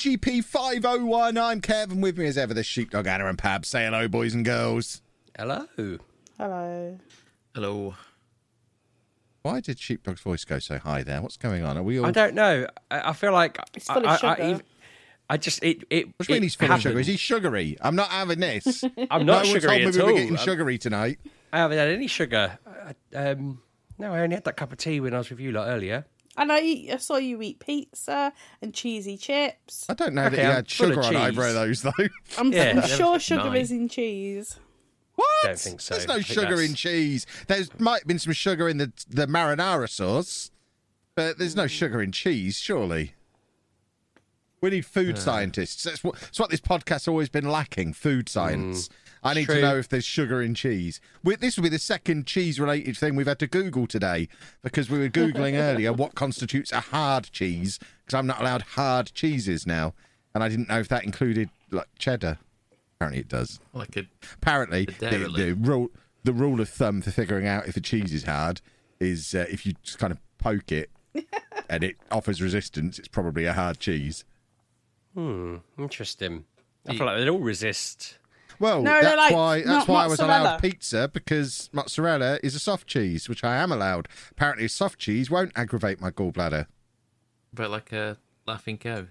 MGP 501. I'm Kevin. With me as ever, the sheepdog Anna and Pab. Say hello, boys and girls. Hello. Hello. Hello. Why did sheepdog's voice go so high there? What's going on? Are we all? I don't know. I, I feel like It's full of I, I, sugar. I, ev- I just it it. What do you mean he's full of sugar? happened. Is he sugary? I'm not having this. I'm no not one sugary told me at we were all. getting I'm- sugary tonight. I haven't had any sugar. I, um, no, I only had that cup of tea when I was with you lot earlier. And I, eat, I saw you eat pizza and cheesy chips. I don't know Okay, that you I'm had full of sugar on cheese. either of those, though. I'm, Yeah, I'm that sure was sugar nine. is in cheese. What? Don't think so. There's no I think sugar that's- in cheese. There might have been some sugar in the the marinara sauce, but there's no sugar in cheese, surely. We need food uh. scientists. That's what, that's what this podcast's always been lacking food science. Mm. I need to know if there's sugar in cheese. We, this will be the second cheese related thing we've had to Google today because we were Googling earlier what constitutes a hard cheese because I'm not allowed hard cheeses now. And I didn't know if that included like cheddar. Apparently it does Like a apparently The the, the rule the rule of thumb for figuring out if a cheese is hard is uh, if you just kind of poke it and it offers resistance, it's probably a hard cheese. Hmm. Interesting. I feel like they all resist. Well, No, that's like, why that's not why I was allowed pizza because mozzarella is a soft cheese, which I am allowed. Apparently, soft cheese won't aggravate my gallbladder. But like a laughing cow.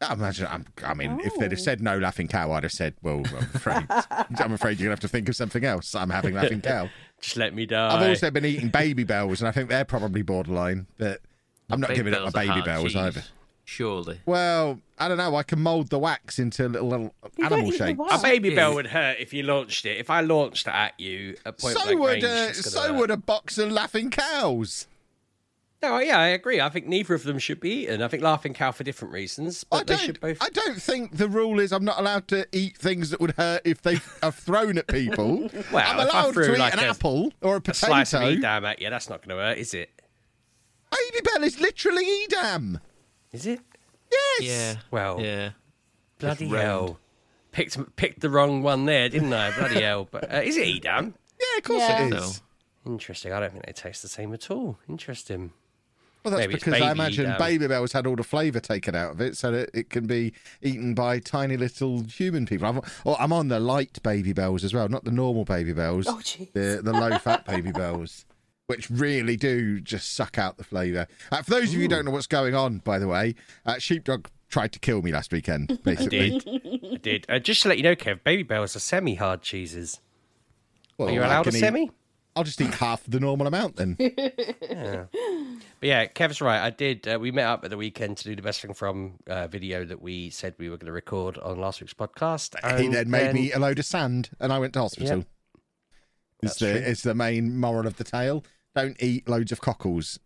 I imagine. I'm, I mean, if they'd have Oh. said no laughing cow, I'd have said, "Well, I'm afraid, I'm afraid you're gonna have to think of something else." I'm having laughing cow. Just let me die. I've also been eating baby bells, and I think they're probably borderline. But I'm not Baby giving up bells my baby bells cheese, either. Surely. Well, I don't know. I can mould the wax into little, little animal eat the shapes. a baby bell would hurt if you launched it. If I launched it at you at point So blank would range, uh, it's so hurt. would a box of laughing cows. No, yeah, I agree. I think neither of them should be eaten. I think laughing cow for different reasons, but I they don't. should both. I don't think the rule is I'm not allowed to eat things that would hurt if they are thrown at people. Well, I'm allowed to eat like an a- apple or a a potato. slice of edam at you. That's not going to hurt, is it? Baby bell is literally edam. Is it? Yes. Yeah. Well, Yeah. bloody hell. Picked picked the wrong one there, didn't I? Bloody hell. But uh, is it edam? Yeah, of course Yeah. it No. Interesting. I don't think they taste the same at all. Interesting. Well, that's Maybe because I imagine edam. baby bells had all the flavour taken out of it, so that it can be eaten by tiny little human people. I'm, or I'm on the light baby bells as well, not the normal baby bells. Oh, jeez. the the low fat baby bells, which really do just suck out the flavour. Uh, for those of you who don't know what's going on, by the way, uh, sheepdog tried to kill me last weekend. Basically, Did I did? Uh, just to let you know, Kev, baby bells are semi-hard cheeses. Well, Are you I allowed a eat- semi? I'll just eat half the normal amount then. But yeah, Kev's right. I did. Uh, we met up at the weekend to do the best thing from uh, video that we said we were going to record on last week's podcast. he then made me a load of sand, and I went to hospital. Yep. Is the true. is the main moral of the tale? Don't eat loads of cockles.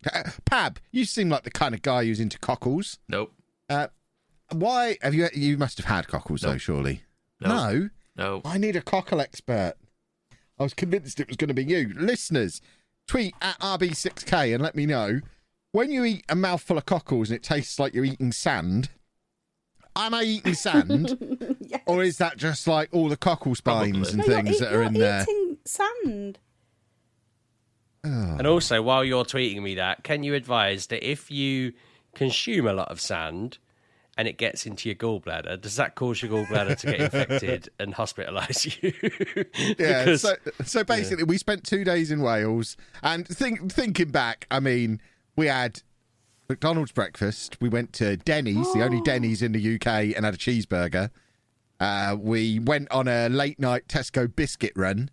Pab, you seem like the kind of guy who's into cockles. Nope. Uh, why have you? You must have had cockles though, surely. No. No, No. I need a cockle expert. I was convinced it was going to be you. Listeners, tweet at RB6K and let me know when you eat a mouthful of cockles and it tastes like you're eating sand. Am I eating sand, or is that just like all the cockle spines and No, you're things eat- that are you're in there? eating sand. And also, while you're tweeting me that, can you advise that if you consume a lot of sand and it gets into your gallbladder, does that cause your gallbladder to get infected and hospitalise you? Yeah. Because- so, so basically, we spent two days in Wales, and think, thinking back, I mean, we had McDonald's breakfast. We went to Denny's, the only Denny's in the UK, and had a cheeseburger. Uh, we went on a late night Tesco biscuit run.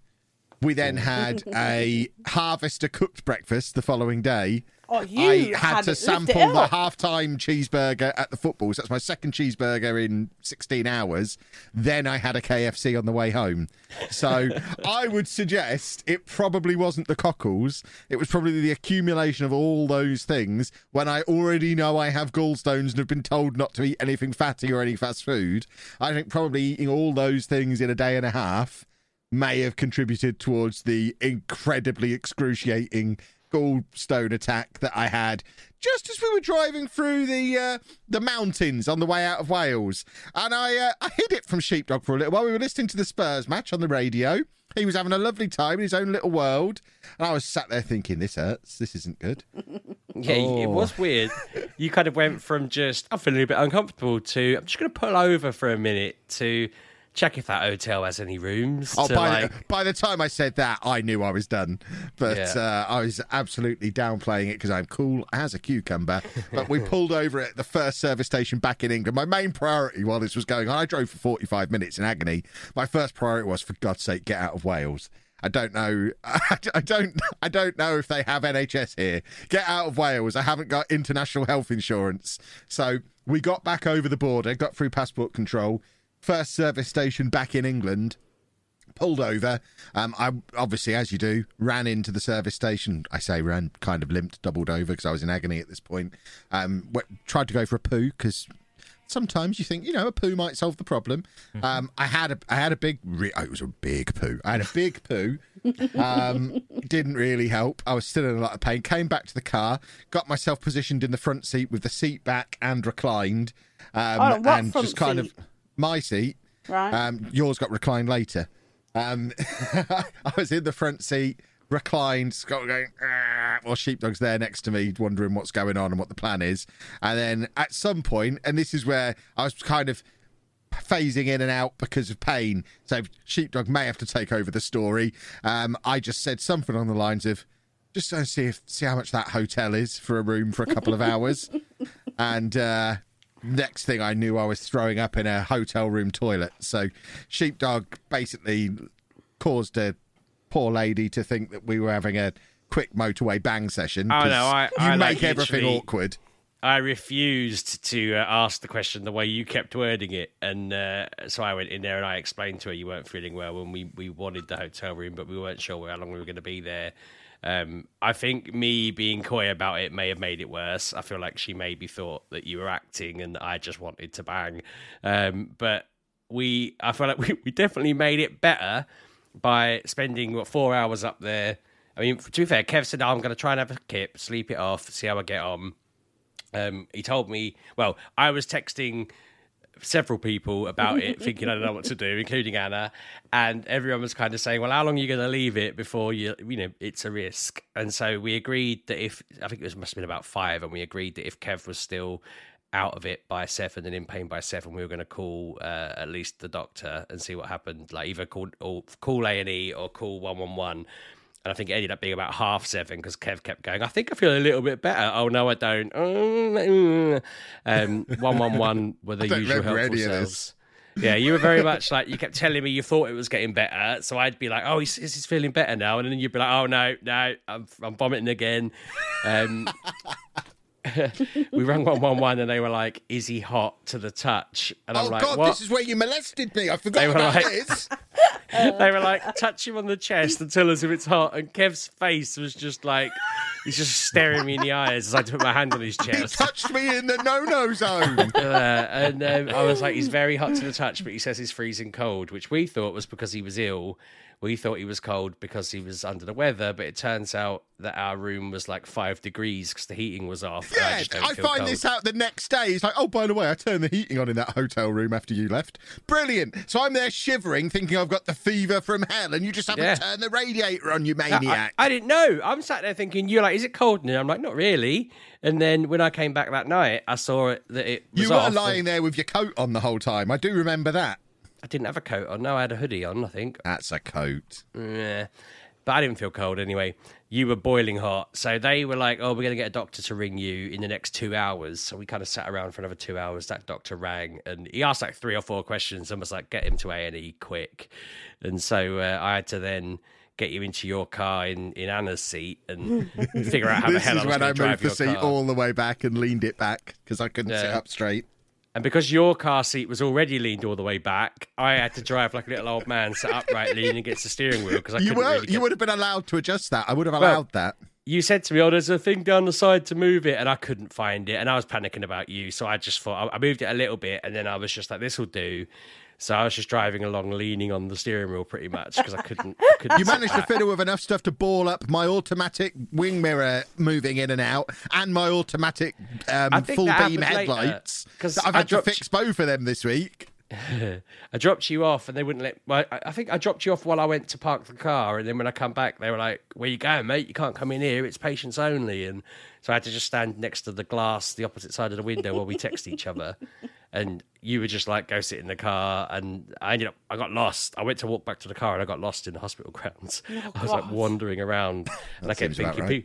We then had a Harvester cooked breakfast the following day. Oh, you I had, had to it- lift it sample the half-time cheeseburger at the football. So that's my second cheeseburger in 16 hours. Then I had a KFC on the way home. So I would suggest it probably wasn't the cockles. It was probably the accumulation of all those things when I already know I have gallstones and have been told not to eat anything fatty or any fast food. I think probably eating all those things in a day and a half may have contributed towards the incredibly excruciating gallstone attack that I had just as we were driving through the uh, the mountains on the way out of Wales, and I uh, I hid it from Sheepdog for a little while. We were listening to the Spurs match on the radio. He was having a lovely time in his own little world, and I was sat there thinking, "This hurts. This isn't good." Yeah, it Oh. was weird. You kind of went from just I'm feeling a bit uncomfortable to I'm just going to pull over for a minute to check if that hotel has any rooms. Oh, by, like, the, by the time I said that, I knew I was done. But Yeah. uh, I was absolutely downplaying it because I'm cool as a cucumber. But we pulled over at the first service station back in England. My main priority while this was going on, I drove for 45 minutes in agony. My first priority was, for God's sake, get out of Wales. I don't know. I don't. I don't know if they have NHS here. Get out of Wales. I haven't got international health insurance. So we got back over the border, got through passport control. First service station back in England pulled over. Um, I obviously, as you do, ran into the service station. I say ran, kind of limped, doubled over because I was in agony at this point. Um, went, tried to go for a poo because sometimes you think you know a poo might solve the problem. Um, I had a I had a big re- oh, it was a big poo. I had a big poo. Um, didn't really help. I was still in a lot of pain. Came back to the car, got myself positioned in the front seat with the seat back and reclined, um, Oh, and just kind seat? of my seat. Right. Um, yours got reclined later. Um, I was in the front seat, reclined, Scott going, "Ah," while Sheepdog's there next to me, wondering what's going on and what the plan is. And then at some point, and this is where I was kind of phasing in and out because of pain, so Sheepdog may have to take over the story. Um, I just said something on the lines of, just to see if see how much that hotel is for a room for a couple of hours. and uh, next thing I knew, I was throwing up in a hotel room toilet. So Sheepdog basically caused a poor lady to think that we were having a quick motorway bang session. Oh, no, I- you I, make like, everything awkward. I refused to uh, ask the question the way you kept wording it, and uh, so I went in there and I explained to her you weren't feeling well and we, we wanted the hotel room, but we weren't sure how long we were going to be there. Um, I think me being coy about it may have made it worse. I feel like she maybe thought that you were acting and I just wanted to bang. Um, but we, I feel like we, we definitely made it better by spending what four hours up there. I mean, to be fair, Kev said, "I'm going to try and have a kip, sleep it off, see how I get on." Um, he told me, well, I was texting several people about it, thinking I don't know what to do, including Anna, and everyone was kind of saying, "Well, how long are you going to leave it before you, you know, it's a risk?" And so we agreed that if I think it was must have been about five, and we agreed that if Kev was still out of it by seven and in pain by seven, we were going to call uh, at least the doctor and see what happened. Like either call or call A and E or call one one one. And I think it ended up being about half seven because Kev kept going. I think I feel a little bit better. Oh no, I don't. Um, one one one were the usual helpful. Yeah, you were very much like you kept telling me you thought it was getting better, so I'd be like, "Oh, he's, he's feeling better now," and then you'd be like, "Oh no, no, I'm I'm vomiting again." Um, we rang one one one, and they were like, "Is he hot to the touch?" And I'm oh like, God, "What?" this is where you molested me. I forgot They were like- this. they were like, touch him on the chest and tell us if it's hot. And Kev's face was just like, he's just staring me in the eyes as I put my hand on his chest. He touched me in the no-no zone. Uh, and um, I was like, he's very hot to the touch, but he says he's freezing cold, which we thought was because he was ill. We thought he was cold because he was under the weather, but it turns out that our room was like five degrees because the heating was off. and Yeah, I, feel find cold. this out the next day. It's like, oh, by the way, I turned the heating on in that hotel room after you left. Brilliant. So I'm there shivering, thinking I've got the fever from hell, and you just haven't Yeah. turned the radiator on, you maniac. I, I didn't know. I'm sat there thinking, you're like, is it cold? And I'm like, not really. And then when I came back that night, I saw it, that it was you were lying there with your coat on the whole time. I do remember that. I didn't have a coat on. No, I had a hoodie on, I think. That's a coat. Yeah. But I didn't feel cold anyway. You were boiling hot. So they were like, oh, we're going to get a doctor to ring you in the next two hours. So we kind of sat around for another two hours. That doctor rang and he asked like three or four questions and was like, get him to A&E quick. And so uh, I had to then get you into your car in, in Anna's seat and figure out how the hell I was going to drive moved the your seat car. all the way back and leaned it back because I couldn't sit up straight. And because your car seat was already leaned all the way back, I had to drive like a little old man, sat upright, leaning against the steering wheel because I You were really you get- would have been allowed to adjust that. I would have Well, allowed that. you said to me, "Oh, there's a thing down the side to move it," and I couldn't find it, and I was panicking about you, so I just thought I I moved it a little bit, and then I was just like, "This will do." So I was just driving along, leaning on the steering wheel pretty much because I couldn't. I couldn't You managed to fiddle with enough stuff to ball up my automatic wing mirror moving in and out and my automatic um, full beam headlights. Because I've had to fix both of them this week. I dropped you off, and they wouldn't let. I think I dropped you off while I went to park the car, and then when I come back, they were like, "Where you going, mate? You can't come in here. It's patients only." And so I had to just stand next to the glass, the opposite side of the window, while we text each other. And you were just like, "Go sit in the car," and I ended up. I got lost. I went to walk back to the car, and I got lost in the hospital grounds. Oh, I was like wandering around, and I kept thinking. right. "Pe-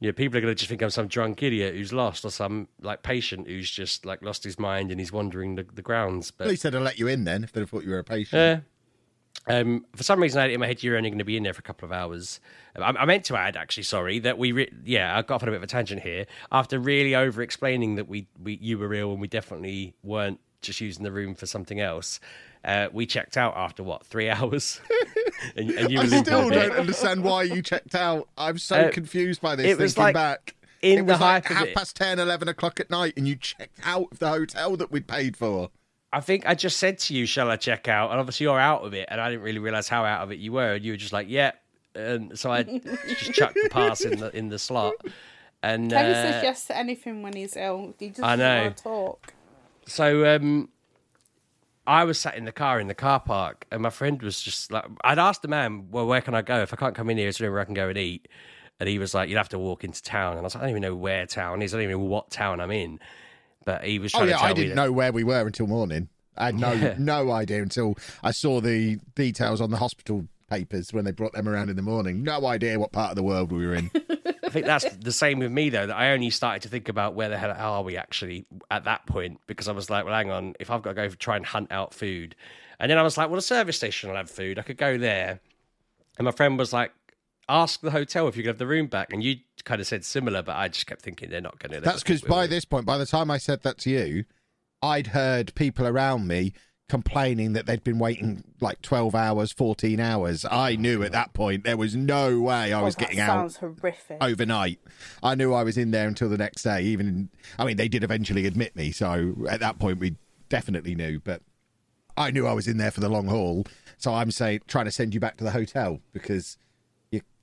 yeah, people are going to just think I'm some drunk idiot who's lost, or some like patient who's just like lost his mind and he's wandering the, the grounds. But At least they'd have let you in then if they'd have thought you were a patient. yeah. Um, for some reason, I had it in my head you're only going to be in there for a couple of hours. I, I meant to add, actually, sorry, that we, re- yeah, I got off on a bit of a tangent here. After really over explaining that we, we, you were ill and we definitely weren't just using the room for something else, uh, we checked out after what three hours, and, and you I still don't understand why you checked out. I'm so Uh, confused by this. it was thinking like back. in it the was like half it. past 10, 11 o'clock at night, and you checked out of the hotel that we'd paid for. I think I just said to you, "Shall I check out?" And obviously you're out of it, and I didn't really realize how out of it you were, and you were just like, "Yeah." And so I just chucked the pass in the in the slot, and Kevin uh, says yes to anything when he's ill. He just I know. talk. So um, I was sat in the car in the car park, and my friend was just like, I'd asked the man, "Well, where can I go if I can't come in here? Is there anywhere I can go and eat?" And he was like, "You'd have to walk into town." And I was like, "I don't even know where town is. I don't even know what town I'm in." But he was Oh yeah, to tell I didn't that- know where we were until morning. I had no Yeah. no idea until I saw the details on the hospital papers when they brought them around in the morning. No idea what part of the world we were in. I think that's the same with me though. That I only started to think about where the hell are we actually at that point because I was like, well, hang on, if I've got to go try and hunt out food, and then I was like, well, the service station will have food. I could go there, and my friend was like, ask the hotel if you can have the room back, and you kind of said similar, but I just kept thinking they're not going to. That's because by this point, by the time I said that to you, I'd heard people around me complaining that they'd been waiting like 12 hours, 14 hours. I knew at that point there was no way I Oh, was getting sounds out Sounds horrific. overnight. I knew I was in there until the next day. Even, I mean, they did eventually admit me. So at that point, we definitely knew, but I knew I was in there for the long haul. So I'm saying, trying to send you back to the hotel because you're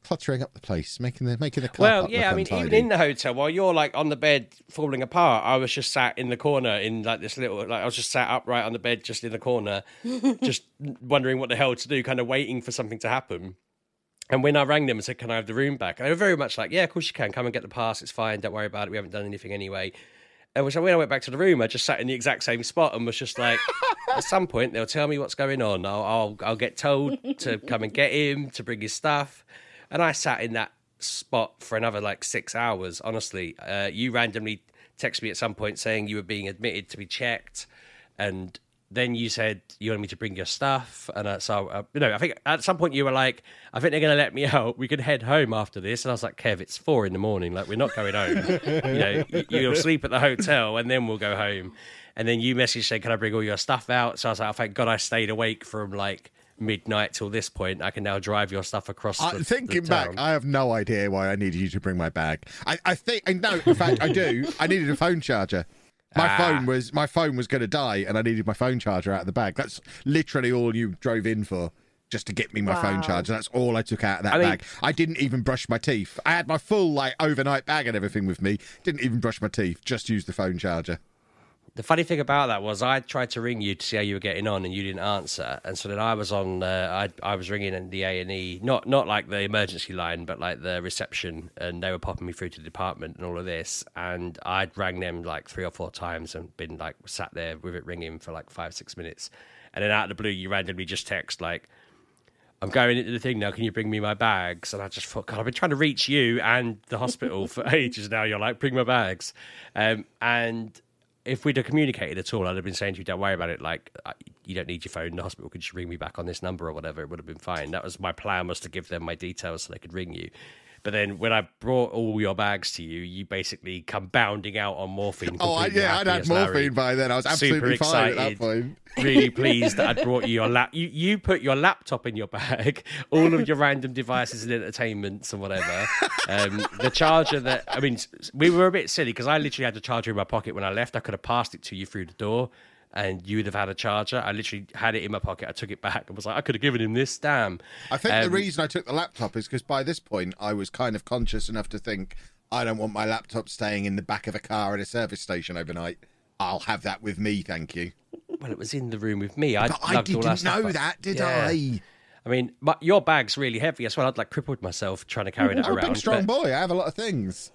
cluttering up the place, making the making the car Well, park yeah, I look mean, even in the hotel, while you're like on the bed falling apart, I was just sat in the corner in like this little, like I was just sat upright on the bed, just in the corner, just wondering what the hell to do, kind of waiting for something to happen. And when I rang them and said, "Can I have the room back?" And they were very much like, "Yeah, of course you can. Come and get the pass. It's fine. Don't worry about it. We haven't done anything anyway." And so when I went back to the room, I just sat in the exact same spot and was just like, at some point they'll tell me what's going on. I'll, I'll I'll get told to come and get him to bring his stuff, and I sat in that spot for another like six hours. Honestly, uh, you randomly texted me at some point saying you were being admitted to be checked, and then you said you wanted me to bring your stuff, and uh, so uh, you know I think at some point you were like, I think they're going to let me out. We can head home after this, and I was like, Kev, it's four in the morning. Like we're not going home. you know, y- you'll sleep at the hotel, and then we'll go home. And then you messaged saying, "Can I bring all your stuff out?" So I was like, oh, "Thank God I stayed awake from like." Midnight till this point, I can now drive your stuff across. I, the, the thinking town. back, I have no idea why I needed you to bring my bag. I, I think, I no, in fact, I do. I needed a phone charger. My Ah. phone was my phone was going to die, and I needed my phone charger out of the bag. That's literally all you drove in for. just to get me my phone charger. That's all I took out of that I mean- bag. I didn't even brush my teeth. I had my full like overnight bag and everything with me. Didn't even brush my teeth. Just used the phone charger. The funny thing about that was I tried to ring you to see how you were getting on, and you didn't answer. And so then I was on. Uh, I I was ringing in the A and E, not not like the emergency line, but like the reception, and they were popping me through to the department and all of this. And I'd rang them like three or four times and been like sat there with it ringing for like five six minutes, and then out of the blue you randomly just text like. I'm going into the thing now. Can you bring me my bags? And I just thought, God, I've been trying to reach you and the hospital for ages now. You're like, bring my bags. Um, and if we'd have communicated at all, I'd have been saying to you, don't worry about it. Like, you don't need your phone. The hospital could just ring me back on this number or whatever. It would have been fine. That was my plan was to give them my details so they could ring you. But then when I brought all your bags to you, you basically come bounding out on morphine. Oh, I, yeah, I'd had as Larry morphine by then. I was absolutely super fine excited, at that point. really pleased that I'd brought you your lap. You you put your laptop in your bag, all of your random devices and entertainments and whatever. Um, the charger that I mean, we were a bit silly because I literally had the charger in my pocket when I left. I could have passed it to you through the door. And you'd have had a charger. I literally had it in my pocket. I took it back and was like, I could have given him this. Damn. I think the Um, reason I took the laptop is because by this point I was kind of conscious enough to think I don't want my laptop staying in the back of a car at a service station overnight. I'll have that with me, thank you. Well, it was in the room with me. I, I lugged all our didn't stuff know that, did Yeah. I? I mean, my, your bag's really heavy as well. I'd like crippled myself trying to carry that I'm a around. big, strong but- boy. I have a lot of things.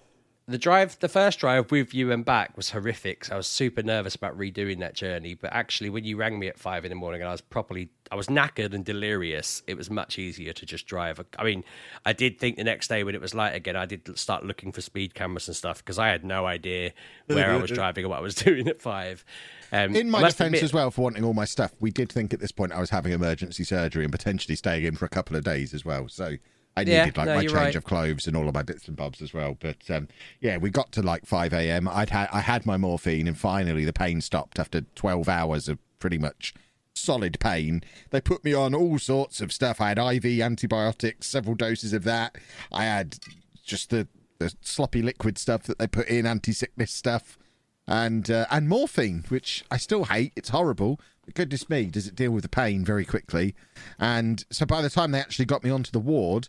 The drive the first drive with you and back was horrific so i was super nervous about redoing that journey. But actually when you rang me at five in the morning and i was properly i was knackered and delirious it was much easier to just drive. I mean i did think the next day when it was light again i did start looking for speed cameras and stuff because i had no idea where i was driving or what i was doing at five. Um, In my must defence admit- as well, for wanting all my stuff, we did think at this point I was having emergency surgery and potentially staying in for a couple of days as well. So I Yeah, needed like no, my change right. of clothes and all of my bits and bobs as well. But um, yeah, we got to like five a.m. I'd had I had my morphine, and finally the pain stopped after twelve hours of pretty much solid pain. They put me on all sorts of stuff. I had IV antibiotics, several doses of that. I had just the the sloppy liquid stuff that they put in, anti-sickness stuff and uh, and morphine, which I still hate. It's horrible. But goodness me, does it deal with the pain very quickly? And so by the time they actually got me onto the ward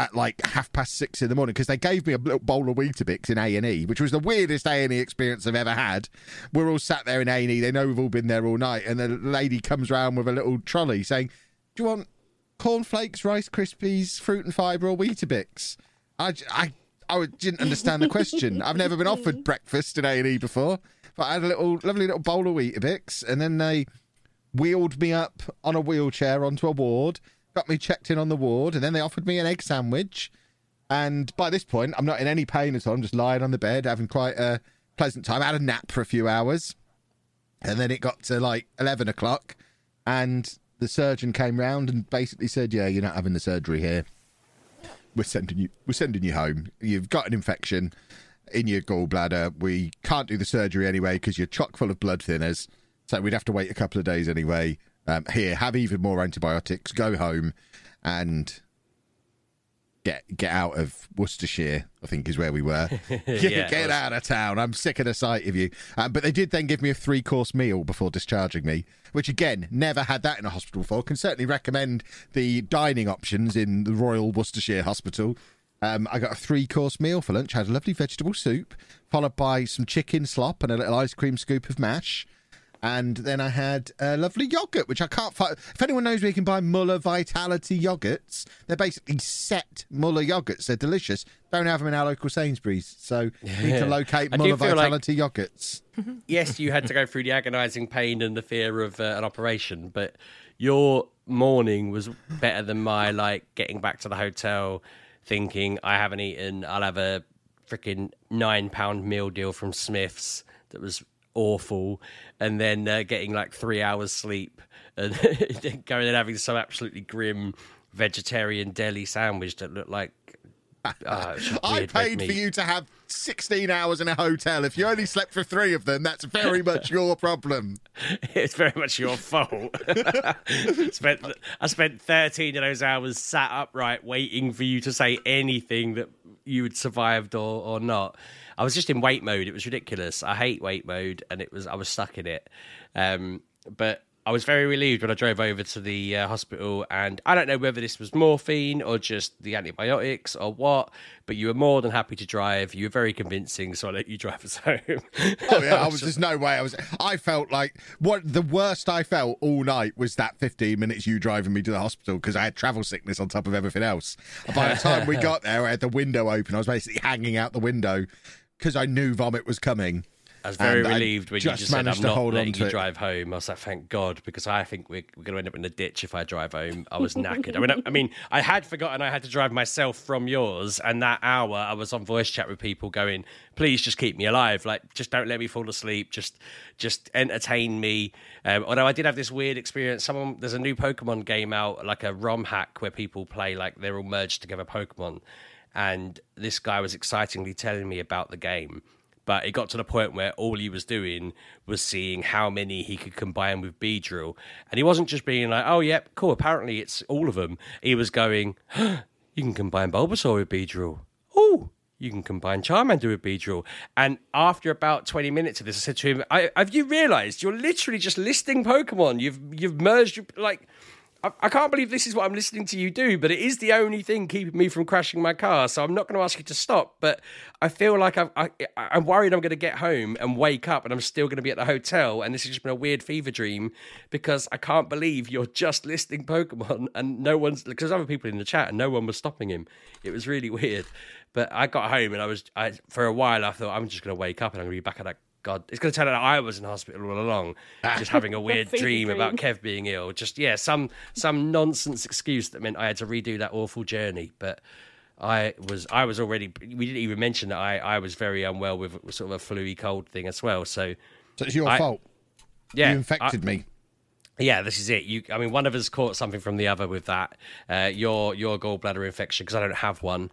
at like half past six in the morning, because they gave me a little bowl of Weetabix in A and E, which was the weirdest A and E experience I've ever had. We're all sat there in A and E. They know we've all been there all night, and the lady comes round with a little trolley saying, "Do you want cornflakes, Rice Krispies, fruit and fibre, or Weetabix?" I, I, I didn't understand the question. I've never been offered breakfast in A and E before, but I had a little lovely little bowl of Weetabix, and then they wheeled me up on a wheelchair onto a ward, got me checked in on the ward, and then they offered me an egg sandwich. And by this point, I'm not in any pain at all. I'm just lying on the bed, having quite a pleasant time. I had a nap for a few hours, and then it got to like 11 o'clock, and the surgeon came round and basically said, "Yeah, you're not having the surgery here. We're sending you. We're sending you home. You've got an infection in your gallbladder. We can't do the surgery anyway because you're chock full of blood thinners. So we'd have to wait a couple of days anyway. Um, here, have even more antibiotics. Go home, and get get out of Worcestershire. I think is where we were. get Yeah, get was. out of town. I'm sick of the sight of you. Um, but they did then give me a three course meal before discharging me, which again never had that in a hospital before. Can certainly recommend the dining options in the Royal Worcestershire Hospital. Um, I got a three course meal for lunch. I had a lovely vegetable soup, followed by some chicken slop and a little ice cream scoop of mash. And then I had a lovely yogurt, which I can't find. If anyone knows where you can buy Muller Vitality yogurts, they're basically set Muller yogurts. They're delicious. Don't have them in our local Sainsbury's. So you need to locate Muller feel like- Vitality yogurts. yes, you had to go through the agonising pain and the fear of uh, an operation, but your morning was better than my like getting back to the hotel, thinking I haven't eaten. I'll have a freaking nine pound meal deal from Smiths that was awful, and then uh, getting like three hours sleep and going and having some absolutely grim vegetarian deli sandwich that looked like. Uh, it was just I paid for you to have 16 hours in a hotel. If you only slept for three of them, that's very much your problem. it's very much your fault. spent I spent thirteen of those hours sat upright waiting for you to say anything that you had survived or, or not. I was just in wait mode. It was ridiculous. I hate wait mode, and it was I was stuck in it. Um, but I was very relieved when I drove over to the uh, hospital, and I don't know whether this was morphine or just the antibiotics or what, but you were more than happy to drive. You were very convincing, so I let you drive us home. Oh yeah, I was. There's no way I was. I felt like what the worst I felt all night was that 15 minutes you driving me to the hospital because I had travel sickness on top of everything else. By the time we got there, I had the window open. I was basically hanging out the window because I knew vomit was coming. I was very And I relieved when you just just said, "I'm managed to not hold on letting to you it." drive home." I was like, "Thank God," because I think we're, we're going to end up in a ditch if I drive home. I was knackered. I mean, I, I mean, I had forgotten I had to drive myself from yours, and that hour I was on voice chat with people, going, "Please just keep me alive. Like, just don't let me fall asleep. Just, just entertain me." Um, although I did have this weird experience. Someone there's a new Pokemon game out, like a ROM hack where people play like they're all merged together Pokemon, and this guy was excitingly telling me about the game but it got to the point where all he was doing was seeing how many he could combine with Beedrill. And he wasn't just being like, oh, yep, cool, apparently it's all of them. He was going, you can combine Bulbasaur with Beedrill. Oh, you can combine Charmander with Beedrill. And after about 20 minutes of this, I said to him, I, have you realized you're literally just listing Pokemon? You've, you've merged, like, I, I can't believe this is what I'm listening to you do, but it is the only thing keeping me from crashing my car. So I'm not going to ask you to stop. But I feel like I've, I, I'm worried I'm going to get home and wake up and I'm still going to be at the hotel. And this has just been a weird fever dream because I can't believe you're just listing Pokemon and no one's because other people in the chat and no one was stopping him. It was really weird. But I got home and I was I, for a while. I thought I'm just going to wake up and I'm going to be back at that. God, it's going to turn out I was in hospital all along, just having a weird fever dream about. Kev being ill. Just yeah, some some nonsense excuse that meant I had to redo that awful journey. But I was I was already. We didn't even mention that I I was very unwell with sort of a fluey cold thing as well. So So it's your I- fault. yeah, you infected I- me. yeah, this is it. You, I mean, one of us caught something from the other with that. Uh, your your gallbladder infection, because I don't have one,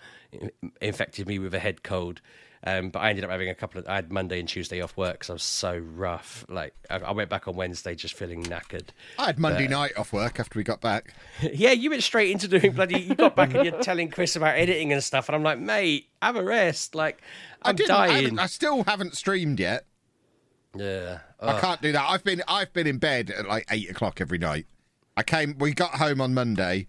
infected me with a head cold. Um, but I ended up having a couple of. I had Monday and Tuesday off work because I was so rough. Like I, I went back on Wednesday just feeling knackered. I had Monday night off work after we got back. yeah, you went straight into doing bloody. You got back and you're telling Chris about editing and stuff, and I'm like, mate, have a rest. Like I I'm. I, dying. haven't- I still haven't streamed yet. yeah. I can't do that. I've been I've been in bed at like eight o'clock every night. I came. We got home on Monday,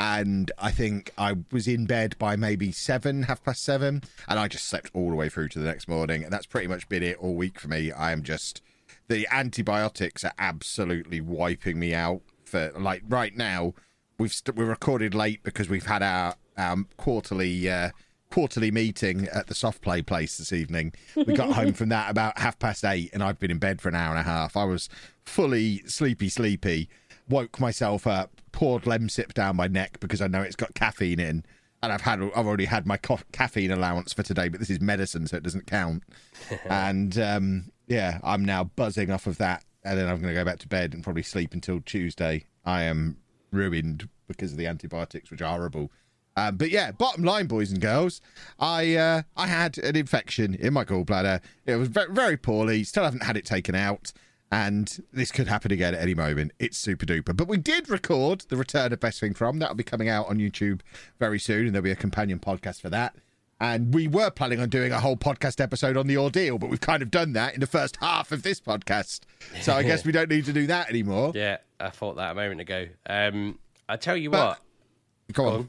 and I think I was in bed by maybe seven, half past seven, and I just slept all the way through to the next morning. And that's pretty much been it all week for me. I am just the antibiotics are absolutely wiping me out. For like right now, we've st- we're recorded late because we've had our um, quarterly. Uh, quarterly meeting at the soft play place this evening. We got home from that about half past eight, and I've been in bed for an hour and a half. I was fully sleepy, sleepy. Woke myself up, poured Lemsip down my neck because I know it's got caffeine in, and I've had I've already had my co- caffeine allowance for today, but this is medicine, so it doesn't count. and um, yeah, I'm now buzzing off of that, and then I'm going to go back to bed and probably sleep until Tuesday. I am ruined because of the antibiotics, which are horrible. Um, but yeah, bottom line, boys and girls, I uh, I had an infection in my gallbladder. It was very, very poorly. Still haven't had it taken out, and this could happen again at any moment. It's super duper. But we did record the return of Best Thing From. That'll be coming out on YouTube very soon, and there'll be a companion podcast for that. And we were planning on doing a whole podcast episode on the ordeal, but we've kind of done that in the first half of this podcast. So I guess we don't need to do that anymore. Yeah, I thought that a moment ago. Um, I tell you But- what. Go on. on.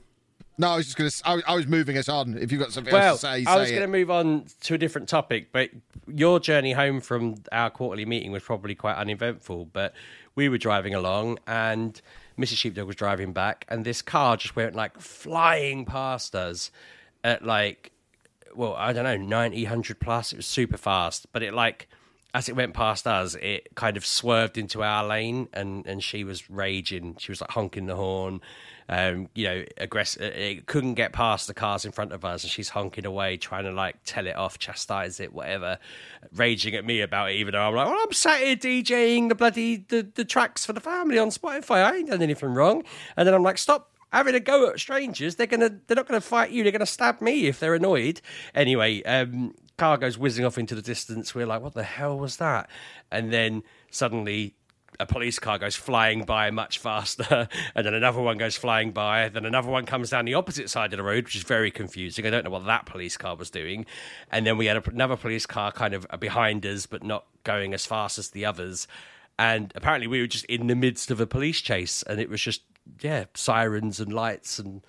No, I was just going to. I, was- I was moving us on. If you've got something Well, else to say, I was going to move on to a different topic, but your journey home from our quarterly meeting was probably quite uneventful. But we were driving along, and Mrs. Sheepdog was driving back, and this car just went like flying past us at like, well, I don't know, 90, 100 plus. It was super fast, but it like, as it went past us, it kind of swerved into our lane, and and she was raging. She was like honking the horn, um, you know, aggressive. It couldn't get past the cars in front of us, and she's honking away, trying to like tell it off, chastise it, whatever, raging at me about it. Even though I'm like, well, I'm sat here DJing the bloody the, the tracks for the family on Spotify. I ain't done anything wrong. And then I'm like, stop having a go at strangers. They're gonna they're not gonna fight you. They're gonna stab me if they're annoyed. Anyway, um, car goes whizzing off into the distance. We're like, what the hell was that? And then suddenly. A police car goes flying by much faster, and then another one goes flying by. Then another one comes down the opposite side of the road, which is very confusing. I don't know what that police car was doing. And then we had another police car kind of behind us, but not going as fast as the others and apparently we were just in the midst of a police chase, and it was just yeah, sirens and lights and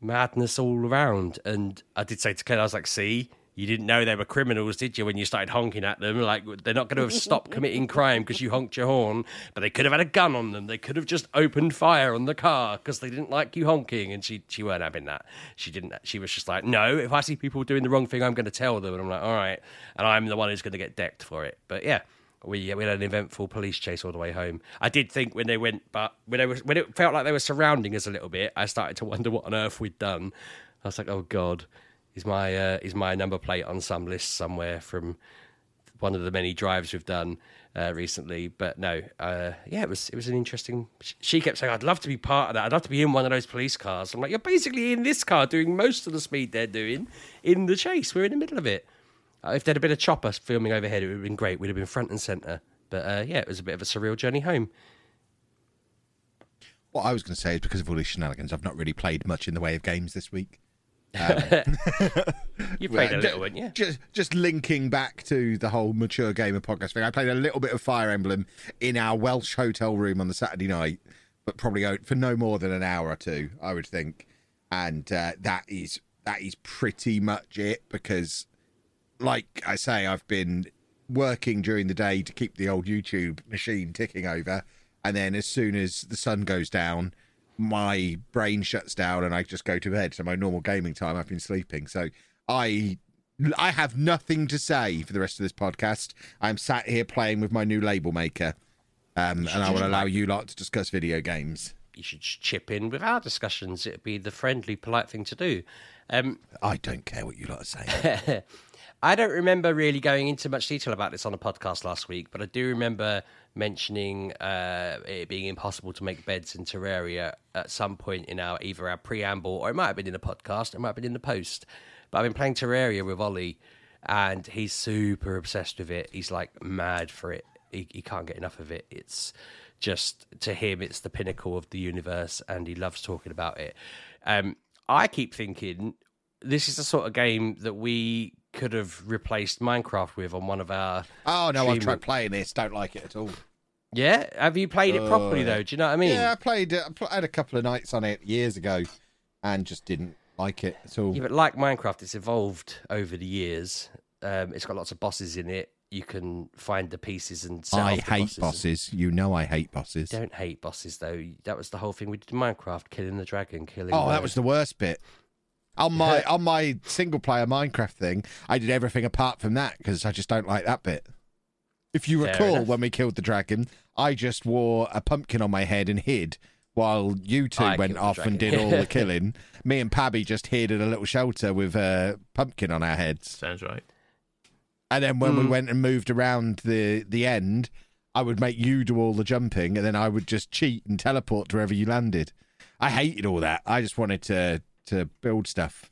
madness all around. And I did say to Ken, I was like, see, you didn't know they were criminals, did you, when you started honking at them? Like, they're not going to have stopped committing crime because you honked your horn, but they could have had a gun on them. They could have just opened fire on the car because they didn't like you honking. And she, she weren't having that. She didn't, she was just like, no, if I see people doing the wrong thing, I'm going to tell them. And I'm like, all right. And I'm the one who's going to get decked for it. But yeah. We, we had an eventful police chase all the way home. I did think when they went, but when, they were, when it felt like they were surrounding us a little bit, I started to wonder what on earth we'd done. I was like, oh God, is my uh, is my number plate on some list somewhere from one of the many drives we've done uh, recently. But no, uh, yeah, it was it was an interesting. She kept saying, "I'd love to be part of that. I'd love to be in one of those police cars." I'm like, "You're basically in this car doing most of the speed they're doing in the chase. We're in the middle of it." Uh, if there'd have been a chopper filming overhead, it would have been great. We'd have been front and center. But uh, yeah, it was a bit of a surreal journey home. What I was going to say is because of all these shenanigans, I've not really played much in the way of games this week. Um, you played a little, weren't you? Just, just linking back to the whole mature gamer podcast thing. I played a little bit of Fire Emblem in our Welsh hotel room on the Saturday night, but probably for no more than an hour or two, I would think. And uh, that is that is pretty much it because, like I say, I've been working during the day to keep the old YouTube machine ticking over, and then as soon as the sun goes down, my brain shuts down and I just go to bed. So my normal gaming time, I've been sleeping. So I I have nothing to say for the rest of this podcast. I'm sat here playing with my new label maker, um, and I will allow you lot to discuss video games. You should chip in with our discussions. It'd be the friendly, polite thing to do. Um, I don't care what you lot are saying. I don't remember really going into much detail about this on a podcast last week, but I do remember mentioning uh, it being impossible to make beds in Terraria at some point in our either our preamble or it might have been in the podcast, it might have been in the post. But I've been playing Terraria with Ollie, and he's super obsessed with it. He's like mad for it. He, he can't get enough of it. It's just to him, it's the pinnacle of the universe, and he loves talking about it. Um, I keep thinking this is the sort of game that we could have replaced Minecraft with on one of our. oh no, I've tried playing this. Don't like it at all. Yeah, have you played it properly Uh, though? Do you know what I mean? yeah, I played. it- I had a couple of nights on it years ago, and just didn't like it at all. Yeah, but like Minecraft, it's evolved over the years. Um, it's got lots of bosses in it. You can find the pieces and. Set I hate bosses. bosses. You know I hate bosses. Don't hate bosses though. That was the whole thing we did in Minecraft: killing the dragon, killing. Oh, the- that was the worst bit. On my on my single player Minecraft thing, I did everything apart from that because I just don't like that bit. If you Fair recall, enough. when we killed the dragon, I just wore a pumpkin on my head and hid, while you two I went off and did all the killing. Me and Pabby just hid in a little shelter with a pumpkin on our heads. Sounds right. And then when we Mm. went and moved around the the end, I would make you do all the jumping, and then I would just cheat and teleport to wherever you landed. I hated all that. I just wanted to to build stuff.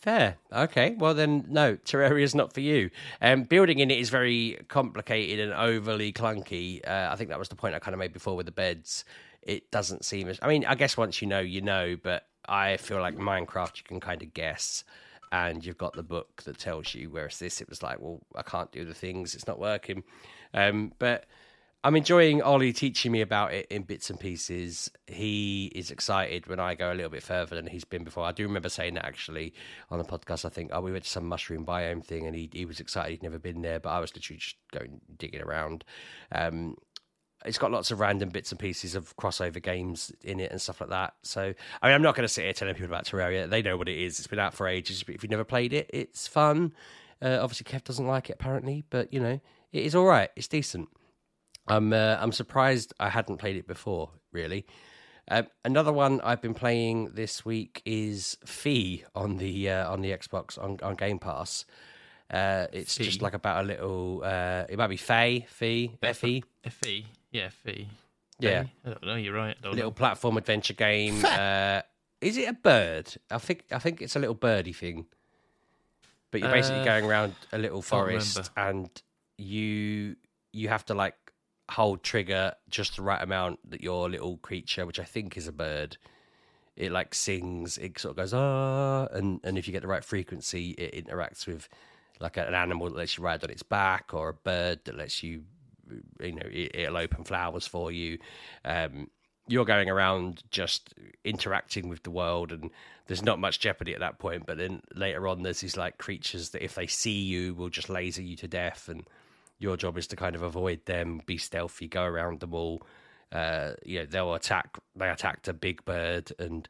Fair. Okay. Well, then, no, Terraria is not for you. Um, building in it is very complicated and overly clunky. Uh, I think that was the point I kind of made before with the beds. It doesn't seem as. I mean, I guess once you know, you know, but I feel like Minecraft, you can kind of guess. And you've got the book that tells you. Whereas this, it was like, well, I can't do the things. It's not working. Um, but I'm enjoying Ollie teaching me about it in bits and pieces. He is excited when I go a little bit further than he's been before. I do remember saying that actually on the podcast. I think, oh, we went to some mushroom biome thing, and he he was excited he'd never been there, but I was literally just going digging around. Um, it's got lots of random bits and pieces of crossover games in it and stuff like that. So, I mean, I'm not going to sit here telling people about Terraria. They know what it is. It's been out for ages. But if you've never played it, it's fun. Uh, obviously, Kev doesn't like it apparently, but you know, it is all right. It's decent. I'm uh, I'm surprised I hadn't played it before. Really, um, another one I've been playing this week is Fee on the uh, on the Xbox on, on Game Pass. Uh, it's just like about a little. Uh, it might be Faye, Fee, Fe, Fe, yeah, Fe. Yeah. I don't know. You're right. Little know. platform adventure game. Uh, is it a bird? I think I think it's a little birdie thing. But you're basically Uh, going around a little forest, and you you have to like hold trigger just the right amount that your little creature, which I think is a bird, it like sings. It sort of goes ah, and and if you get the right frequency, it interacts with like an animal that lets you ride on its back, or a bird that lets you you know it, it'll open flowers for you. Um, you're going around just interacting with the world and there's not much jeopardy at that point but then later on there's these like creatures that if they see you will just laser you to death and your job is to kind of avoid them be stealthy go around them all uh you know they'll attack they attacked a big bird and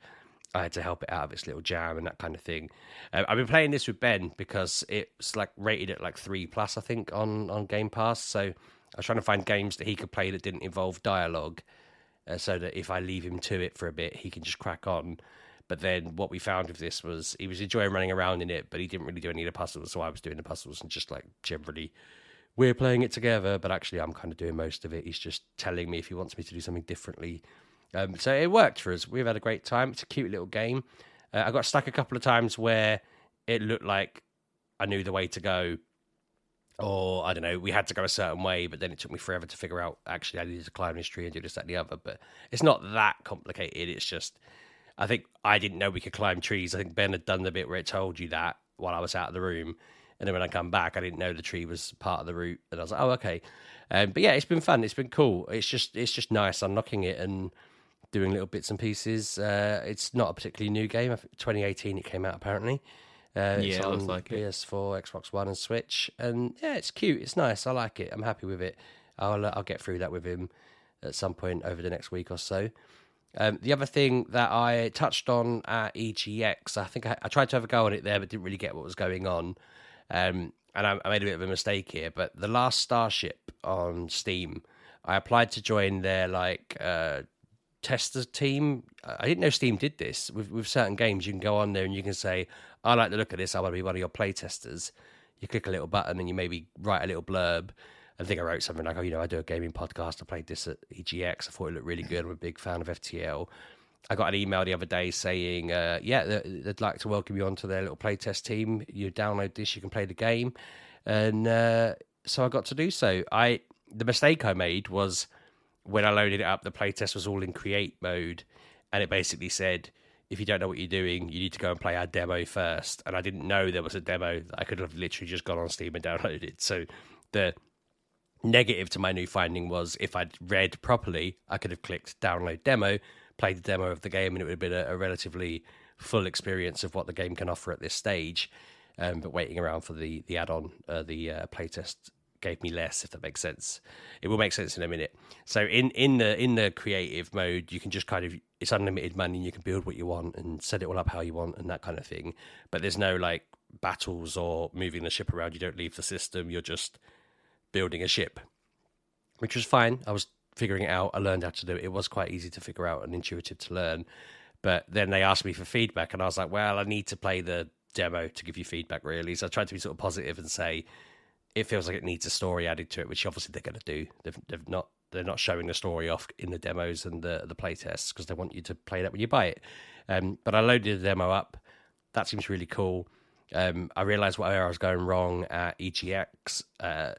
I had to help it out of its little jam and that kind of thing. Uh, I've been playing this with Ben because it's like rated at like three plus, I think, on on Game Pass. So I was trying to find games that he could play that didn't involve dialogue, uh, so that if I leave him to it for a bit, he can just crack on. But then what we found with this was he was enjoying running around in it, but he didn't really do any of the puzzles. So I was doing the puzzles and just like generally, we're playing it together. But actually, I'm kind of doing most of it. He's just telling me if he wants me to do something differently. Um, so it worked for us. We've had a great time. It's a cute little game. Uh, I got stuck a couple of times where it looked like I knew the way to go, or I don't know, we had to go a certain way, but then it took me forever to figure out actually I needed to climb this tree and do this, that, and the other. But it's not that complicated. It's just, I think I didn't know we could climb trees. I think Ben had done the bit where it told you that while I was out of the room. And then when I come back, I didn't know the tree was part of the route. And I was like, oh, okay. Um, but yeah, it's been fun. It's been cool. It's just, it's just nice unlocking it and doing little bits and pieces. Uh, it's not a particularly new game. 2018 it came out apparently. Uh, Yeah, it's it looks on like it. PS4, Xbox One, and Switch. And yeah, it's cute. It's nice. I like it. I'm happy with it. I'll uh, I'll get through that with him at some point over the next week or so. Um, the other thing that I touched on at EGX, I think I, I tried to have a go on it there, but didn't really get what was going on. Um, and I, I made a bit of a mistake here. But the last Starship on Steam, I applied to join their like uh, tester team. I didn't know Steam did this with with certain games. You can go on there and you can say, "I like the look of this. I want to be one of your play testers." You click a little button and you maybe write a little blurb. I think I wrote something like, "Oh, you know, I do a gaming podcast. I played this at EGX. I thought it looked really good. I'm a big fan of FTL." I got an email the other day saying, uh, "Yeah, they- they'd like to welcome you onto their little playtest team. You download this, you can play the game." And uh, so I got to do so. I the mistake I made was when I loaded it up, the playtest was all in create mode, and it basically said, "If you don't know what you're doing, you need to go and play our demo first. And I didn't know there was a demo. That I could have literally just gone on Steam and downloaded. So the negative to my new finding was if I'd read properly, I could have clicked download demo, played the demo of the game, and it would have been a, a relatively full experience of what the game can offer at this stage. Um, but waiting around for the the add-on, uh, the uh, playtest gave me less, if that makes sense. It will make sense in a minute. So in in the in the creative mode, you can just kind of it's unlimited money, and you can build what you want and set it all up how you want and that kind of thing. But there's no like battles or moving the ship around. You don't leave the system. You're just building a ship, which was fine. I was figuring it out. I learned how to do it. It was quite easy to figure out and intuitive to learn. But then they asked me for feedback, and I was like, well, I need to play the demo to give you feedback, really. So I tried to be sort of positive and say it feels like it needs a story added to it, which obviously they're going to do. They've, they've not they're not showing the story off in the demos and the the playtests because they want you to play that when you buy it. Um, but I loaded the demo up. That seems really cool. Um, I realized where I was going wrong at EGX. Uh,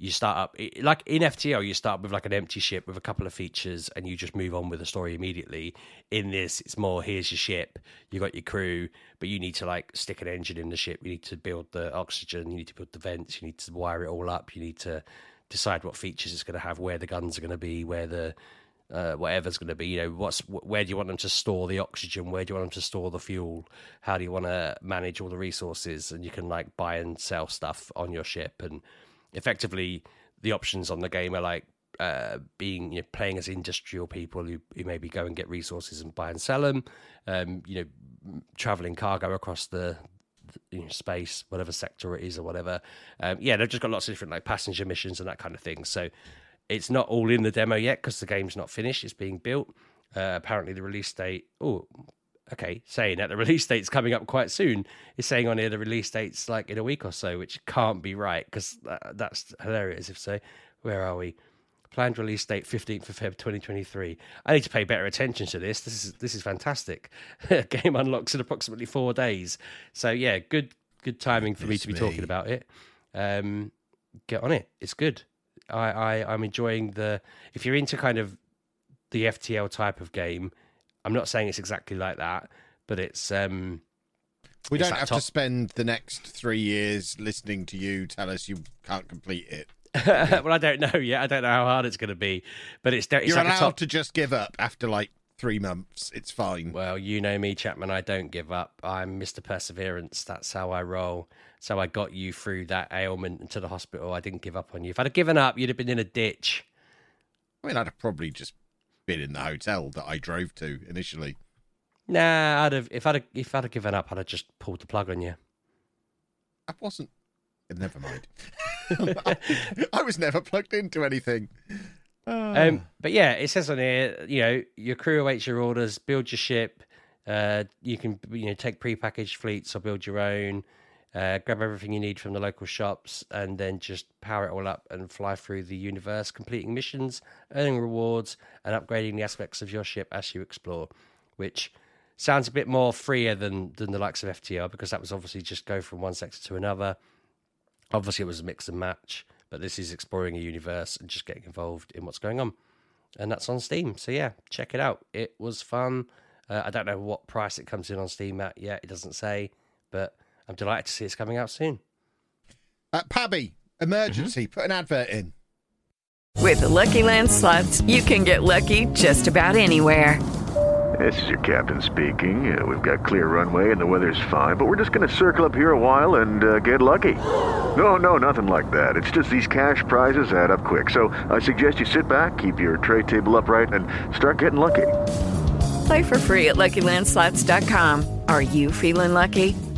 you start up like in FTL, you start with like an empty ship with a couple of features, and you just move on with the story immediately. In this, it's more here's your ship, you got your crew, but you need to like stick an engine in the ship. You need to build the oxygen, you need to build the vents, you need to wire it all up, you need to decide what features it's going to have, where the guns are going to be, where the uh, whatever's going to be. You know, what's where do you want them to store the oxygen? Where do you want them to store the fuel? How do you want to manage all the resources? And you can like buy and sell stuff on your ship, and effectively the options on the game are like uh, being you know, playing as industrial people who, who maybe go and get resources and buy and sell them. Um, you know, traveling cargo across the you know, space, whatever sector it is or whatever. Um, yeah, they've just got lots of different like passenger missions and that kind of thing. So it's not all in the demo yet because the game's not finished. It's being built. Uh, apparently, the release date. Oh, okay. Saying that the release date's coming up quite soon. It's saying on here the release date's like in a week or so, which can't be right because that, that's hilarious. If so, where are we? Planned release date fifteenth of Feb twenty twenty three. I need to pay better attention to this. This is this is fantastic. Game unlocks in approximately four days. So yeah, good good timing for me to be Goodness talking about it. Um, get on it. It's good. I, I I'm enjoying the. If you're into kind of the FTL type of game, I'm not saying it's exactly like that, but it's um We It's don't have top- to spend the next three years listening to you tell us you can't complete it. well, I don't know yet. I don't know how hard it's going to be, but it's, it's You're like allowed top. to just give up after like three months. It's fine. Well, you know me, Chapman. I don't give up. I'm Mr. Perseverance. That's how I roll. So I got you through that ailment into the hospital. I didn't give up on you. If I'd have given up, you'd have been in a ditch. I mean, I'd have probably just been in the hotel that I drove to initially. Nah, I'd have. If I'd have, if I'd have given up, I'd have just pulled the plug on you. I wasn't. Never mind. I was never plugged into anything. Um, but yeah, it says on here, you know, your crew awaits your orders. Build your ship. Uh, you can, you know, take prepackaged fleets or build your own. Uh, grab everything you need from the local shops, and then just power it all up and fly through the universe, completing missions, earning rewards, and upgrading the aspects of your ship as you explore. Which sounds a bit more freer than than the likes of FTL because that was obviously just go from one sector to another. Obviously, it was a mix and match, but this is exploring a universe and just getting involved in what's going on. And that's on Steam. So, yeah, check it out. It was fun. Uh, I don't know what price it comes in on Steam at yet. It doesn't say, but I'm delighted to see it's coming out soon. Uh, Pabby, emergency. Put an advert in. With the Lucky Land slots, you can get lucky just about anywhere. This is your captain speaking. Uh, we've got clear runway and the weather's fine, but we're just going to circle up here a while and uh, get lucky. No, no, nothing like that. It's just these cash prizes add up quick. So I suggest you sit back, keep your tray table upright, and start getting lucky. Play for free at LuckyLandSlots.com. Are you feeling lucky?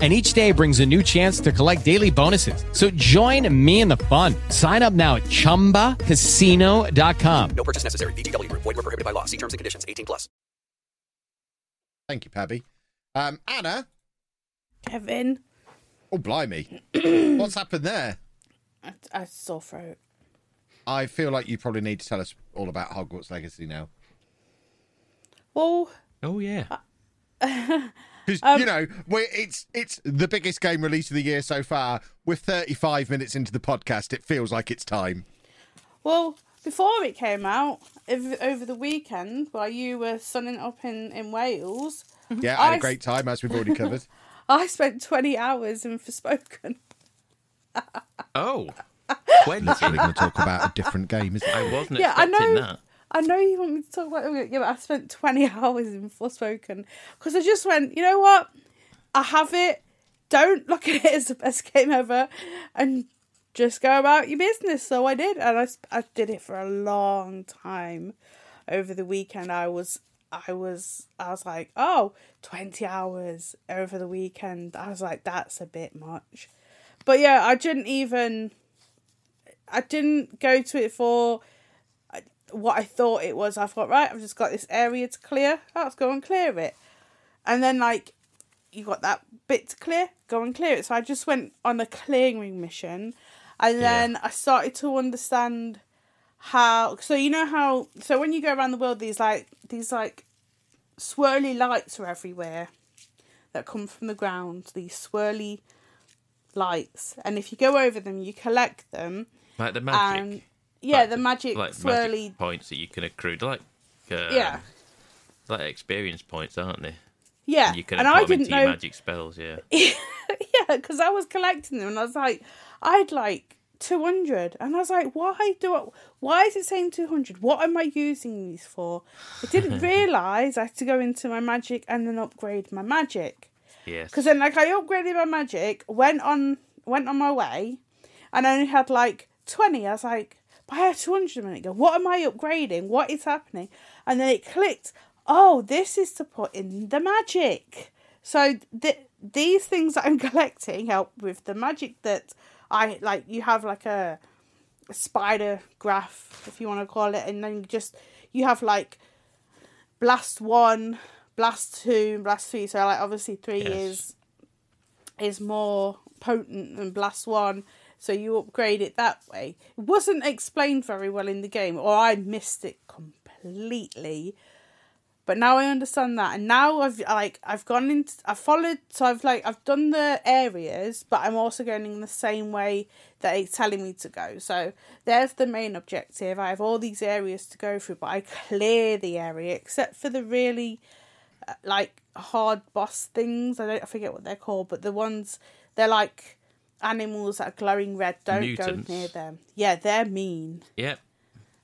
And each day brings a new chance to collect daily bonuses. So join me in the fun. Sign up now at chumbacasino.com. No purchase necessary. VGW Group. Void were prohibited by law. See terms and conditions. 18 plus. Thank you, Pabby. Um, Anna. Kevin. Oh, blimey. What's happened there? I, I sore throat. I feel like you probably need to tell us all about Hogwarts Legacy now. Well, Oh yeah. Because Um, you know, we're, it's it's the biggest game release of the year so far. We're 35 minutes into the podcast. It feels like it's time. well, before it came out, if, over the weekend, while you were sunning up in, in Wales, Yeah, I had I a great time, as we've already covered. I spent 20 hours in Forspoken. Oh. When Literally going to talk about a different game, isn't it? I wasn't Yeah, I know. that. I know you want me to talk about it, yeah, but I spent 20 hours in Forspoken because I just went, you know what? I have it. Don't look at it as the best game ever and just go about your business. So I did. And I, I did it for a long time over the weekend. I was, I was, I was like, oh, 20 hours over the weekend. I was like, that's a bit much. But yeah, I didn't even, I didn't go to it for what I thought it was. I thought, right, I've just got this area to clear. Oh, let's go and clear it. And then, like, you got that bit to clear, go and clear it. So I just went on a clearing mission. And then I started to understand how. So, you know how. So, when you go around the world, these, like, these, like, swirly lights are everywhere that come from the ground. These swirly lights. And if you go over them, you collect them. Like the magic. Yeah, the magic like swirly magic points that you can accrue. They're like uh, Yeah. like experience points, aren't they? Yeah, And you can and I didn't know. magic spells. Yeah. yeah, because I was collecting them, and I was like, I'd like two hundred, and I was like, why do I? Why is it saying two hundred? What am I using these for? I didn't realize I had to go into my magic and then upgrade my magic. Yes. Because then, like, I upgraded my magic, went on, went on my way, and I only had like twenty. I was like, I have 200 a minute ago. What am I upgrading? What is happening? And then it clicked. Oh, this is to put in the magic. So th- these things that I'm collecting help with the magic that I like. You have like a, a spider graph, if you want to call it, and then you just you have like blast one, blast two, blast three. So like obviously three Yes. is is more potent than blast one. So you upgrade it that way. It wasn't explained very well in the game, or I missed it completely. But now I understand that, and now I've like I've gone into I've followed so I've like I've done the areas, but I'm also going in the same way that it's telling me to go. So there's the main objective. I have all these areas to go through, but I clear the area except for the really uh, like hard boss things. I don't I forget what they're called, but the ones they're like animals that are glowing red. Don't Mutants. go near them. Yeah, they're mean. Yep.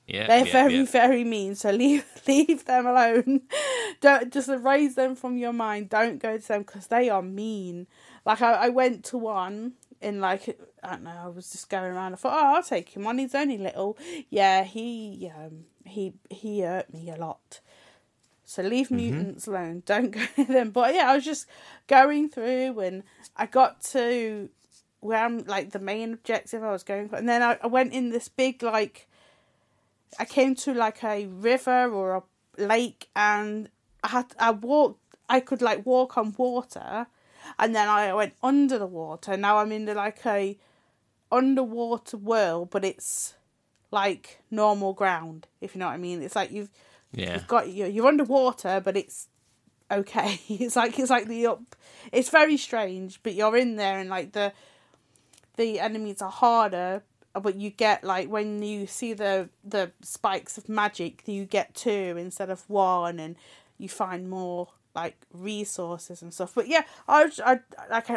Yeah. They're very, very mean. So leave leave them alone. Don't just erase them from your mind. Don't go to them because they are mean. Like I, I went to one in like I don't know. I was just going around. I thought, oh, I'll take him on. He's only little. Yeah, he um he he hurt me a lot. So leave mutants alone. Don't go to them. But yeah, I was just going through and I got to where I'm like the main objective I was going for, and then I, I went in this big like I came to like a river or a lake and I had I walked I could like walk on water and then I went under the water. Now I'm in the, like a underwater world but it's like normal ground, if you know what I mean. It's like you've Yeah. you've got you're, you're underwater but it's okay. It's like it's like the up it's very strange, but you're in there and like the the enemies are harder but you get like when you see the the spikes of magic you get two instead of one and you find more like resources and stuff. But yeah i i like i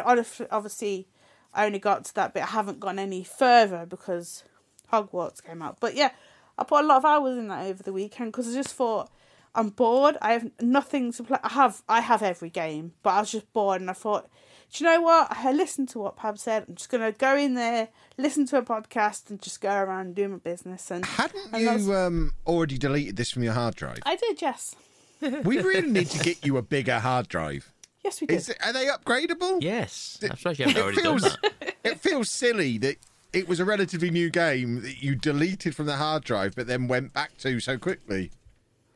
obviously i only got to that bit. I haven't gone any further because hogwarts came out. But yeah i put a lot of hours in that over the weekend because i just thought i'm bored. I have nothing to play. I have i have every game but i was just bored and i thought do you know what? I listened to what Pab said. I'm just gonna go in there, listen to a podcast, and just go around and do my business. And Hadn't and that's- you um, already deleted this from your hard drive? I did, yes. we really need to get you a bigger hard drive. Yes, we did. Is it, are they upgradable? Yes. I'm surprised you It already feels, done that. it feels silly that it was a relatively new game that you deleted from the hard drive, but then went back to so quickly.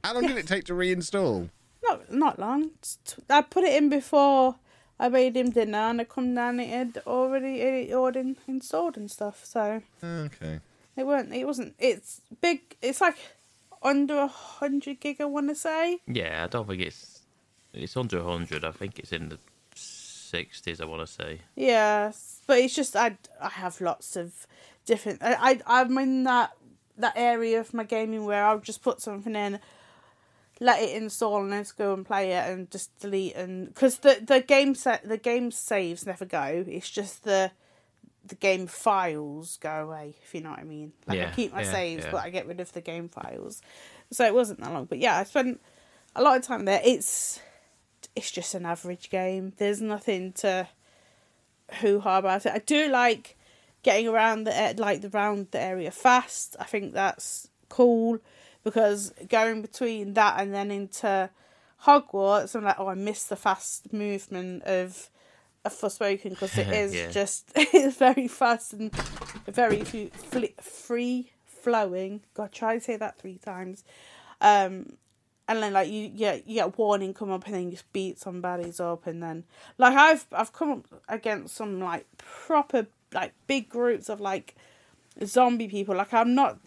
How long did it take to reinstall? Not not long. I put it in before I made him dinner, and I come down. and It had already it already installed and stuff. So ah, Okay. it weren't. It wasn't. It's big. It's like under a hundred gig. I want to say. Yeah, I don't think it's it's under a hundred. I think it's in the sixties. I want to say. Yes, but it's just I I have lots of different. I, I I'm in that that area of my gaming where I'll just put something in, let it install, and then just go and play it, and just delete and because the the game set the game saves never go. It's just the the game files go away. If you know what I mean. Like I keep my yeah, saves, yeah. but I get rid of the game files. So it wasn't that long, but yeah, I spent a lot of time there. It's it's just an average game. There's nothing to hoo ha about it. I do like getting around the like the round the area fast. I think that's cool because going between that and then into Hogwarts, I'm like, oh, I miss the fast movement of of Forspoken because it is Yeah. just it's very fast and very free flowing. God, try to say that three times. Um, and then like you get you get a warning come up and then you just beat some baddies up and then like I've I've come up against some like proper like big groups of like zombie people. Like I'm not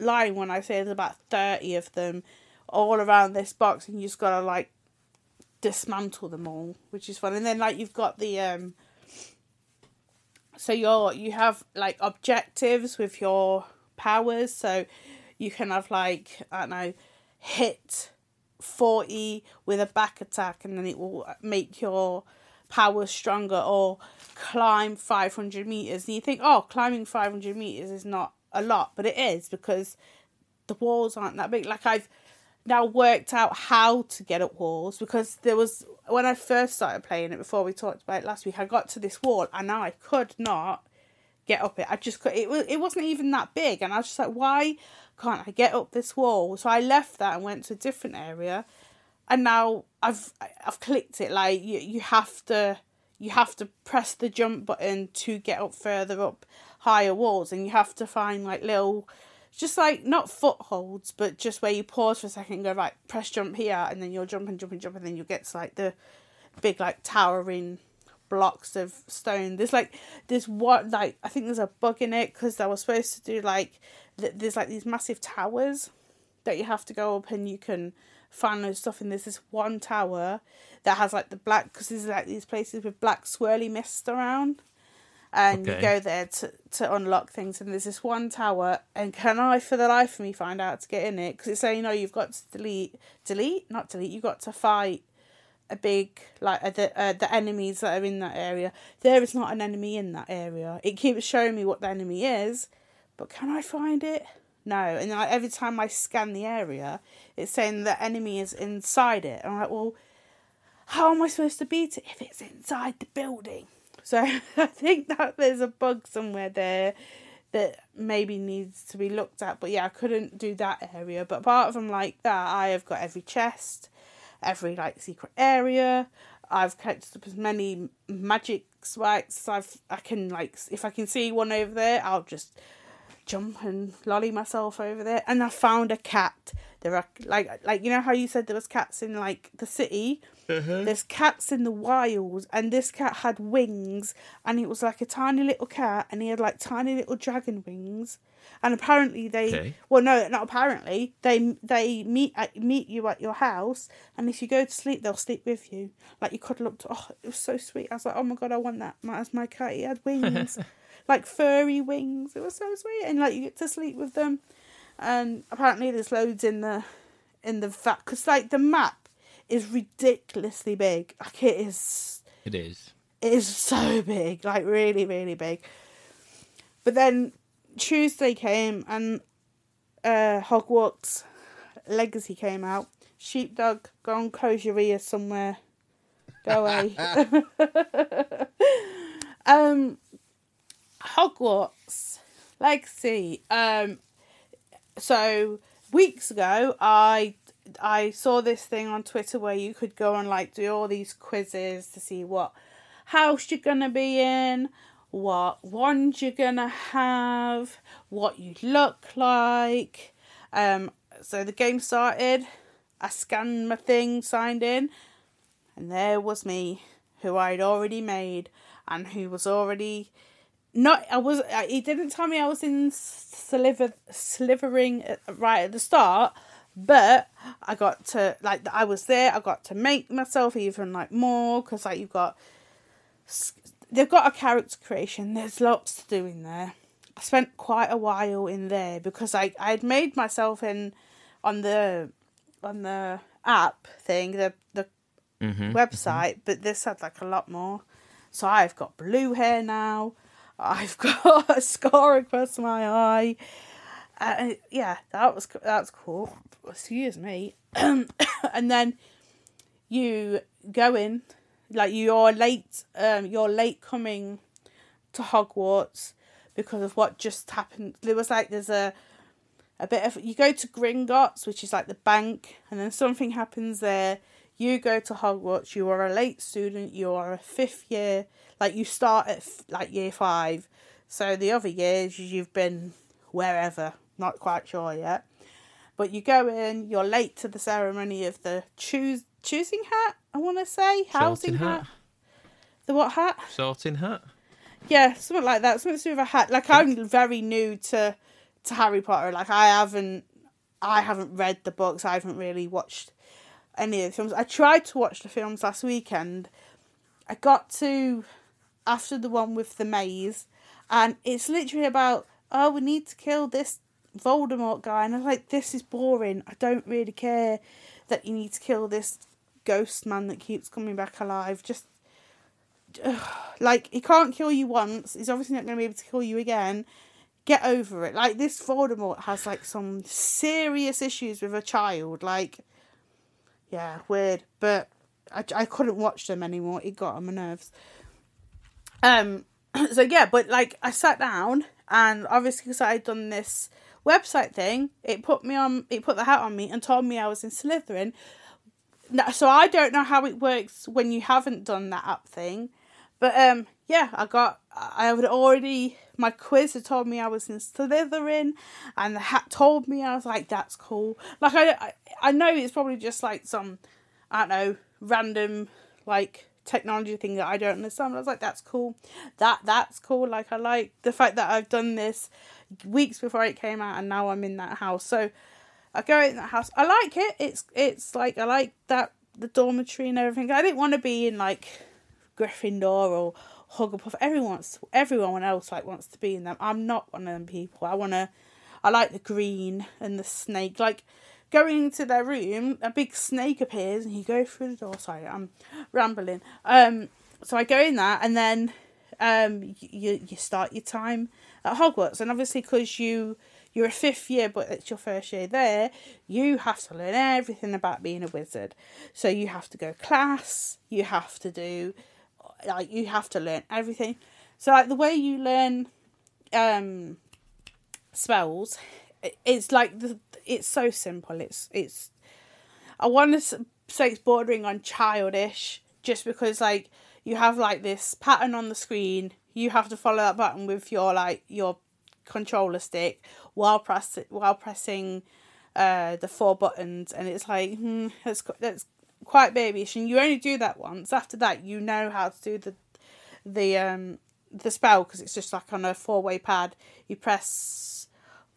lying when I say there's about thirty of them all around this box and you just gotta like dismantle them all, which is fun. And then like you've got the um so you're you have like objectives with your powers, so you can have like I don't know, hit forty with a back attack and then it will make your powers stronger or climb five hundred meters and you think, Oh, climbing five hundred meters is not a lot, but it is because the walls aren't that big. Like I've now worked out how to get up walls because there was when I first started playing it before we talked about it last week, I got to this wall and now I could not get up it. I just could. It was. It wasn't even that big, and I was just like, why can't I get up this wall? So I left that and went to a different area, and now I've I've clicked it. Like you, you have to you have to press the jump button to get up further up higher walls, and you have to find like little. Just like not footholds, but just where you pause for a second and go right, press jump here, and then you'll jump and jump and jump, and then you'll get to like the big like towering blocks of stone. There's like this one like I think there's a bug in it because I was supposed to do like th- there's like these massive towers that you have to go up and you can find those stuff. And there's this one tower that has like the black because there's like these places with black swirly mist around. And you go there to, to unlock things, and there's this one tower. And can I, for the life of me, find out to get in it? Because it's saying, no, you've got to delete, delete, not delete. You've got to fight a big like uh, the uh, the enemies that are in that area. There is not an enemy in that area. It keeps showing me what the enemy is, but can I find it? No. And like, every time I scan the area, it's saying the enemy is inside it. And I'm like, well, how am I supposed to beat it if it's inside the building? So I think that there's a bug somewhere there that maybe needs to be looked at. But yeah, I couldn't do that area. But apart from like that, I have got every chest, every like secret area. I've collected up as many magic spikes. I've I can like if I can see one over there, I'll just jump and lolly myself over there. And I found a cat. There are like like you know how you said there was cats in like the city. Uh-huh. There's cats in the wild, and this cat had wings, and it was like a tiny little cat, and he had like tiny little dragon wings. And apparently they, Okay. well, no, not apparently they they meet at, meet you at your house, and if you go to sleep, they'll sleep with you. Like you cuddle up to. Oh, it was so sweet. I was like, oh my god, I want that. My, as my cat, he had wings, like furry wings. It was so sweet, and like you get to sleep with them. And apparently there's loads in the in the vat because like the map is ridiculously big. Like it is It is. it is so big, like really, really big. But then Tuesday came and uh, Hogwarts Legacy came out. Sheepdog, go and close your ears somewhere. Go away. um, Hogwarts Legacy. Um, so weeks ago, I I saw this thing on Twitter where you could go and like do all these quizzes to see what house you're gonna be in, what wand you're gonna have, what you look like. Um, so the game started. I scanned my thing, signed in, and there was me, who I'd already made, and who was already not. I was. He didn't tell me I was in sliver slivering right at the start, but I got to like I was there. I got to make myself even like more because like you've got they've got a character creation. There's lots to do in there. I spent quite a while in there because I I'd made myself in on the on the app thing the the Mhm, website, but this had like a lot more. So I've got blue hair now. I've got a scar across my eye. Uh, yeah, that was that's cool. Excuse me. and then you go in, like you're late. Um, you're late coming to Hogwarts because of what just happened. There was like there's a a bit of you go to Gringotts, which is like the bank, and then something happens there. You go to Hogwarts. You are a late student. You are a fifth year. Like you start at like year five. So the other years you've been wherever, not quite sure yet. But you go in. You're late to the ceremony of the choose choosing hat. I want to say housing hat. hat. The what hat? Sorting hat. Yeah, something like that. Something to do with a hat. Like I'm very new to to Harry Potter. Like I haven't I haven't read the books. I haven't really watched any of the films. I tried to watch the films last weekend. I got to after the one with the maze, and it's literally about oh we need to kill this Voldemort guy, and I'm like this is boring. I don't really care that you need to kill this ghost man that keeps coming back alive. Just like he can't kill you once. He's obviously not going to be able to kill you again. Get over it. Like this Voldemort has like some serious issues with a child. Like, yeah, weird. But I, I couldn't watch them anymore. It got on my nerves. Um, so yeah, but like I sat down and obviously because I had done this website thing, it put me on, it put the hat on me and told me I was in Slytherin. So I don't know how it works when you haven't done that app thing, but um, yeah, I got, I had already, my quiz had told me I was in Slytherin, and the hat told me I was like, that's cool. Like I, I, I know it's probably just like some, I don't know, random like technology thing that I don't understand. I was like, that's cool. That that's cool. Like I like the fact that I've done this weeks before it came out, and now I'm in that house. So I go in that house. I like it. It's it's like I like that the dormitory and everything. I didn't want to be in like Gryffindor or Hufflepuff. Everyone's everyone else like wants to be in them. I'm not one of them people. I wanna. I like the green and the snake. Like going into their room, a big snake appears and you go through the door. Sorry, I'm rambling. Um, so I go in there and then um, you you start your time at Hogwarts, and obviously because you you're a fifth year, but it's your first year there, you have to learn everything about being a wizard. So you have to go class, you have to do like you have to learn everything. So like the way you learn um spells it's like the it's so simple. It's it's i want to say it's bordering on childish just because like you have like this pattern on the screen. You have to follow that button with your like your controller stick while press while pressing uh the four buttons. And it's like hmm, that's that's quite babyish and you only do that once after that you know how to do the the um the spell because it's just like on a four way pad you press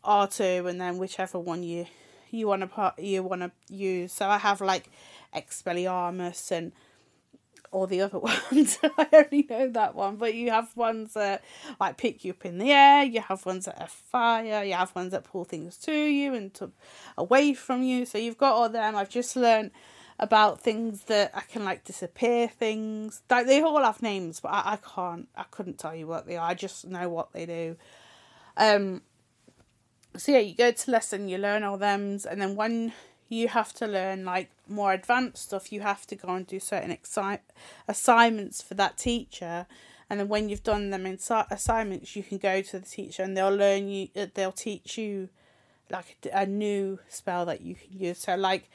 R2 and then whichever one you you want to you want to use. So I have like Expelliarmus and all the other ones. I only know that one, but you have ones that like pick you up in the air. You have ones that are fire. You have ones that pull things to you and to away from you. So you've got all them. I've just learned about things that I can like disappear things. Like they all have names, but I, I can't. I couldn't tell you what they are. I just know what they do. Um, so yeah, you go to lesson, you learn all them, and then when you have to learn like more advanced stuff, you have to go and do certain exi- assignments for that teacher. And then when you've done them in assignments, you can go to the teacher and they'll learn you. Uh, they'll teach you like a new spell that you can use. So like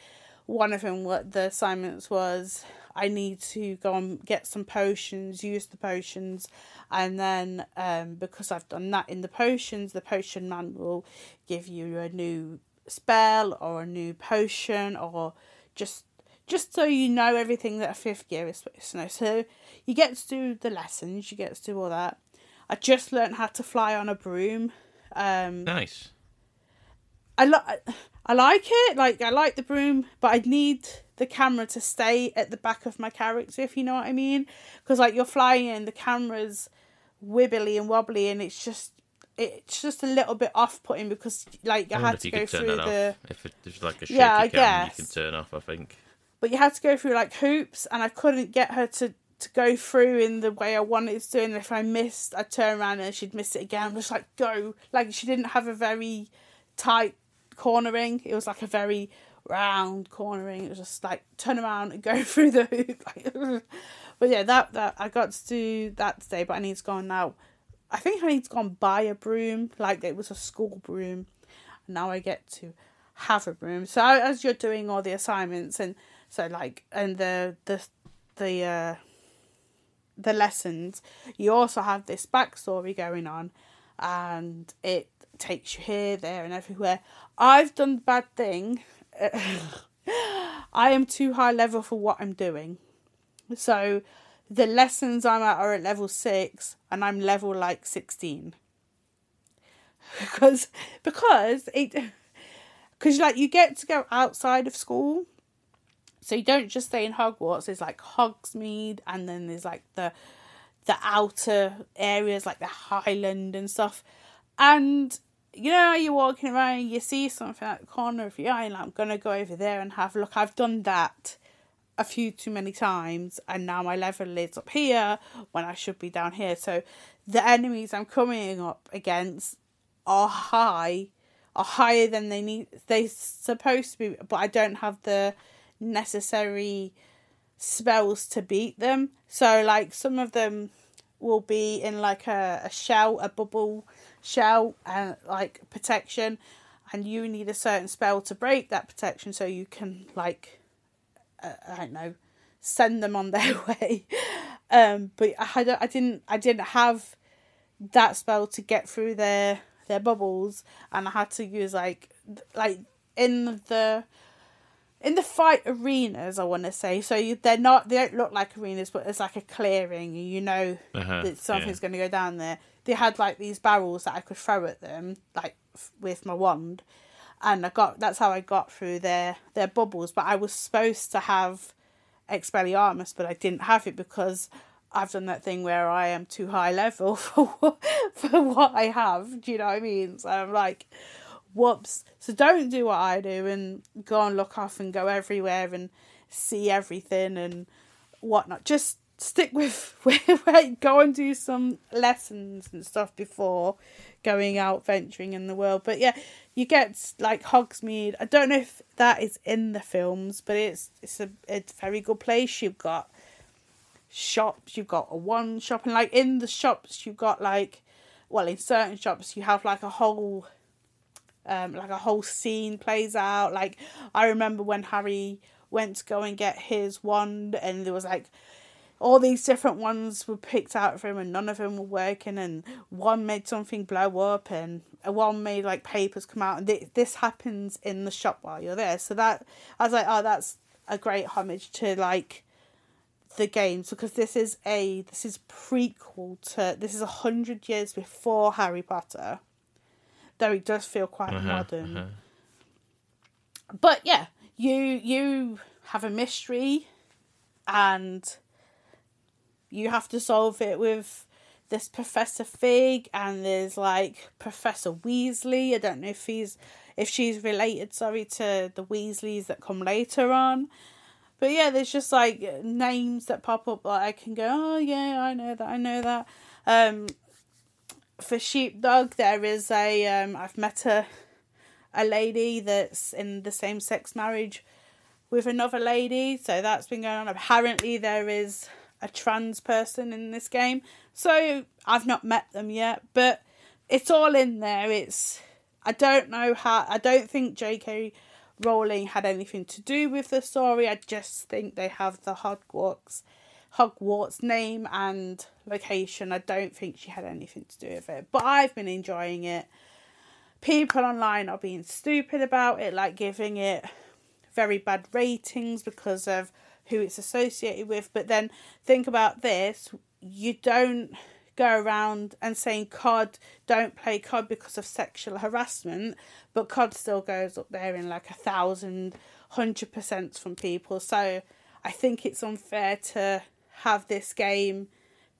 one of them, what the assignments was, I need to go and get some potions, use the potions, and then um, because I've done that in the potions, the potion man will give you a new spell or a new potion or just just so you know everything that a fifth year is supposed to know. So you get to do the lessons, you get to do all that. I just learned how to fly on a broom. Um, nice. I like I like it. Like I like the broom, but I need the camera to stay at the back of my character, if you know what I mean. Because like you're flying and the camera's wibbly and wobbly, and it's just it's just a little bit off putting because like I, I had to go through the if it, there's like a shaky yeah, I guess. you can turn off. I think. But you had to go through like hoops, and I couldn't get her to to go through in the way I wanted to. And if I missed, I'd turn around and she'd miss it again. I'm just like go, like she didn't have a very tight cornering. It was like a very round cornering. It was just like turn around and go through the hoop. but yeah, that that I got to do that today. But I need to go on now. I think I need to go and buy a broom. Like it was a school broom. And now I get to have a broom. So as you're doing all the assignments and so like and the the the uh the lessons, you also have this backstory going on, and it takes you here, there, and everywhere. I've done the bad thing. I am too high level for what I'm doing. So the lessons I'm at are at level six, and I'm level like sixteen. because because it because like you get to go outside of school, so you don't just stay in Hogwarts. There's like Hogsmeade, and then there's like the the outer areas like the Highland and stuff, and you know, you're walking around, you see something at the corner of your eye, and I'm gonna go over there and have a look. I've done that a few too many times, and now my level is up here when I should be down here. So the enemies I'm coming up against are high, are higher than they need. They're supposed to be, but I don't have the necessary spells to beat them. So like some of them will be in like a, a shell, a bubble shell, and like protection, and you need a certain spell to break that protection so you can like, uh, I don't know, send them on their way. Um, but I, don't, I didn't I didn't have that spell to get through their their bubbles, and I had to use like like in the in the fight arenas, I want to say. So you, they're not, they don't look like arenas, but it's like a clearing, and you know Uh-huh, that something's yeah. going to go down there. They had like these barrels that I could throw at them, like f- with my wand, and I got that's how I got through their their bubbles. But I was supposed to have Expelliarmus, but I didn't have it because I've done that thing where I am too high level for what, for what I have. Do you know what I mean? So I'm like, whoops. So don't do what I do and go and look off and go everywhere and see everything and whatnot. Just stick with go and do some lessons and stuff before going out venturing in the world. But yeah, you get like Hogsmeade. I don't know if that is in the films, but it's it's a it's a very good place. You've got shops, you've got a one shop, and like in the shops, you've got like, well, in certain shops, you have like a whole, um, like a whole scene plays out. Like I remember when Harry went to go and get his wand, and there was like all these different ones were picked out for him, and none of them were working, and one made something blow up, and one made like papers come out, and th- this happens in the shop while you're there. So that I was like, oh, that's a great homage to like the games because this is a this is prequel to this is a hundred years before Harry Potter, though it does feel quite Uh-huh, modern. uh-huh. But yeah, you you have a mystery, and you have to solve it with this Professor Fig, and there's like Professor Weasley. I don't know if he's if she's related, sorry, to the Weasleys that come later on. But yeah, there's just like names that pop up that I can go, oh yeah, I know that, I know that. Um, for Sheepdog, there is a um, I've met a a lady that's in the same sex marriage with another lady, so that's been going on. Apparently, there is a trans person in this game, so I've not met them yet, but it's all in there. It's I don't know how I don't think J.K. Rowling had anything to do with the story. I just think they have the Hogwarts Hogwarts name and location. I don't think she had anything to do with it. But I've been enjoying it. People online are being stupid about it, like giving it very bad ratings because of who it's associated with. But then think about this you don't go around and saying COD don't play COD because of sexual harassment, but COD still goes up there in like a thousand, hundred percent from people. So I think it's unfair to have this game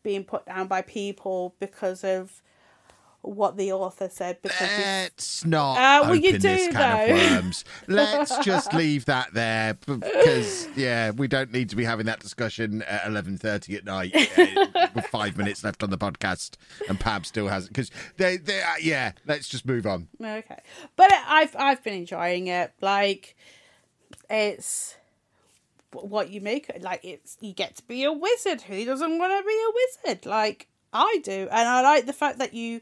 being put down by people because of what the author said. Because it's- Let's not Uh, well, you this do, can though. of worms. Let's just leave that there because yeah, we don't need to be having that discussion at eleven thirty at night uh, with five minutes left on the podcast, and Pab still hasn't because they they uh, yeah. Let's just move on. Okay, but I've I've been enjoying it. Like, it's what you make. Like, it's you get to be a wizard. Who doesn't want to be a wizard? Like I do, and I like the fact that you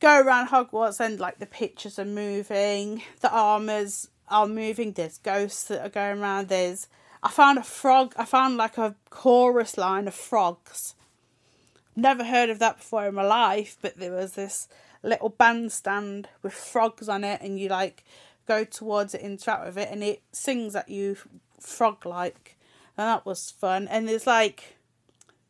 go around Hogwarts and like the pictures are moving, the armors are moving. There's ghosts that are going around. There's I found a frog. I found like a chorus line of frogs never heard of that before in my life, but there was this little bandstand with frogs on it, and you like go towards it, interact with it, and it sings at you frog like, and that was fun. And there's like,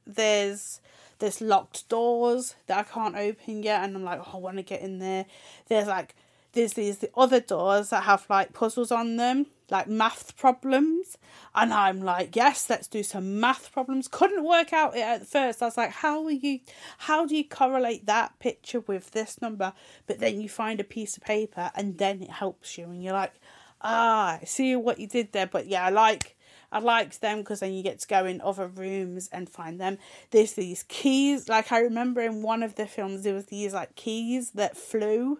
there's there's locked doors that I can't open yet, and I'm like, oh, I want to get in there. There's like there's these the other doors that have like puzzles on them, like math problems, and I'm like, yes, let's do some math problems. Couldn't work out it at first. I was like, how are you? How do you correlate that picture with this number? But then you find a piece of paper, and then it helps you, and you're like, ah, see what you did there. But yeah, I like. I liked them because then you get to go in other rooms and find them. There's these keys. Like I remember in one of the films, there was these like keys that flew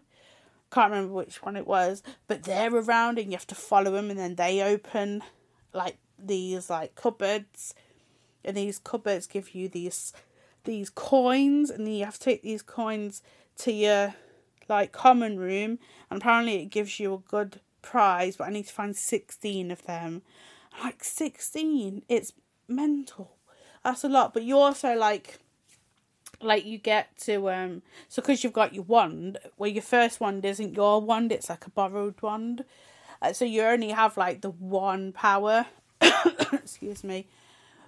can't remember which one it was, but they're around and you have to follow them, and then they open like these like cupboards, and these cupboards give you these these coins, and then you have to take these coins to your like common room, and apparently it gives you a good prize. But I need to find sixteen of them. Like sixteen, it's mental. That's a lot. But you also like like you get to um so because you've got your wand well your first wand isn't your wand it's like a borrowed wand uh, so you only have like the one power excuse me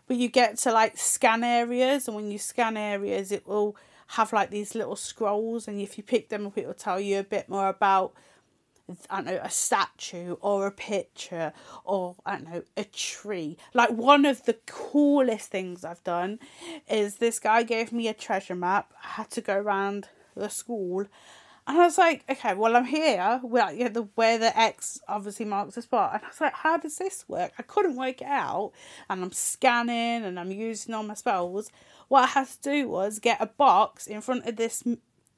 but you get to like scan areas and when you scan areas it will have like these little scrolls and if you pick them up it will tell you a bit more about I don't know, a statue or a picture or I don't know, a tree. Like one of the coolest things I've done is this guy gave me a treasure map. I had to go around the school and I was like, okay, well I'm here where yeah, the where the X obviously marks the spot. And I was like, how does this work? I couldn't work it out. And I'm scanning and I'm using all my spells. What I had to do was get a box in front of this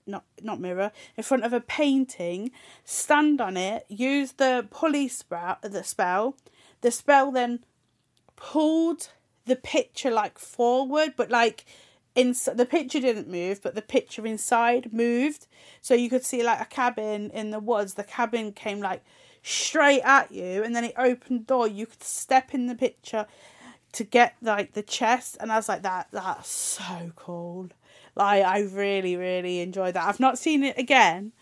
not not mirror in front of a painting stand on it use the pulley spell the spell. The spell then pulled the picture like forward but like in the picture didn't move but the picture inside moved. So you could see like a cabin in the woods. The cabin came like straight at you and then it opened door. You could step in the picture to get like the chest and i was like that that's so cool like I really, really enjoyed that. I've not seen it again,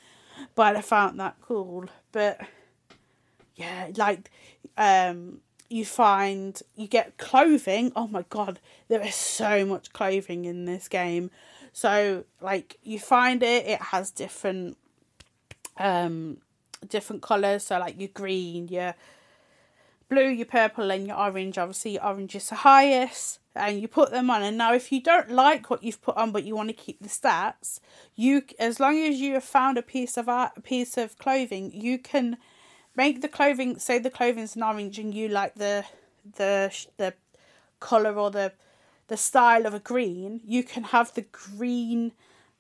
but I found that cool. But yeah, like um you find you get clothing. Oh my god, there is so much clothing in this game. So like you find it, it has different um different colours. So like your green, your blue, your purple, and your orange. Obviously, your orange is the highest and you put them on and now if you don't like what you've put on but you want to keep the stats you as long as you have found a piece of art a piece of clothing you can make the clothing say the clothing's an orange and you like the the the color or the the style of a green you can have the green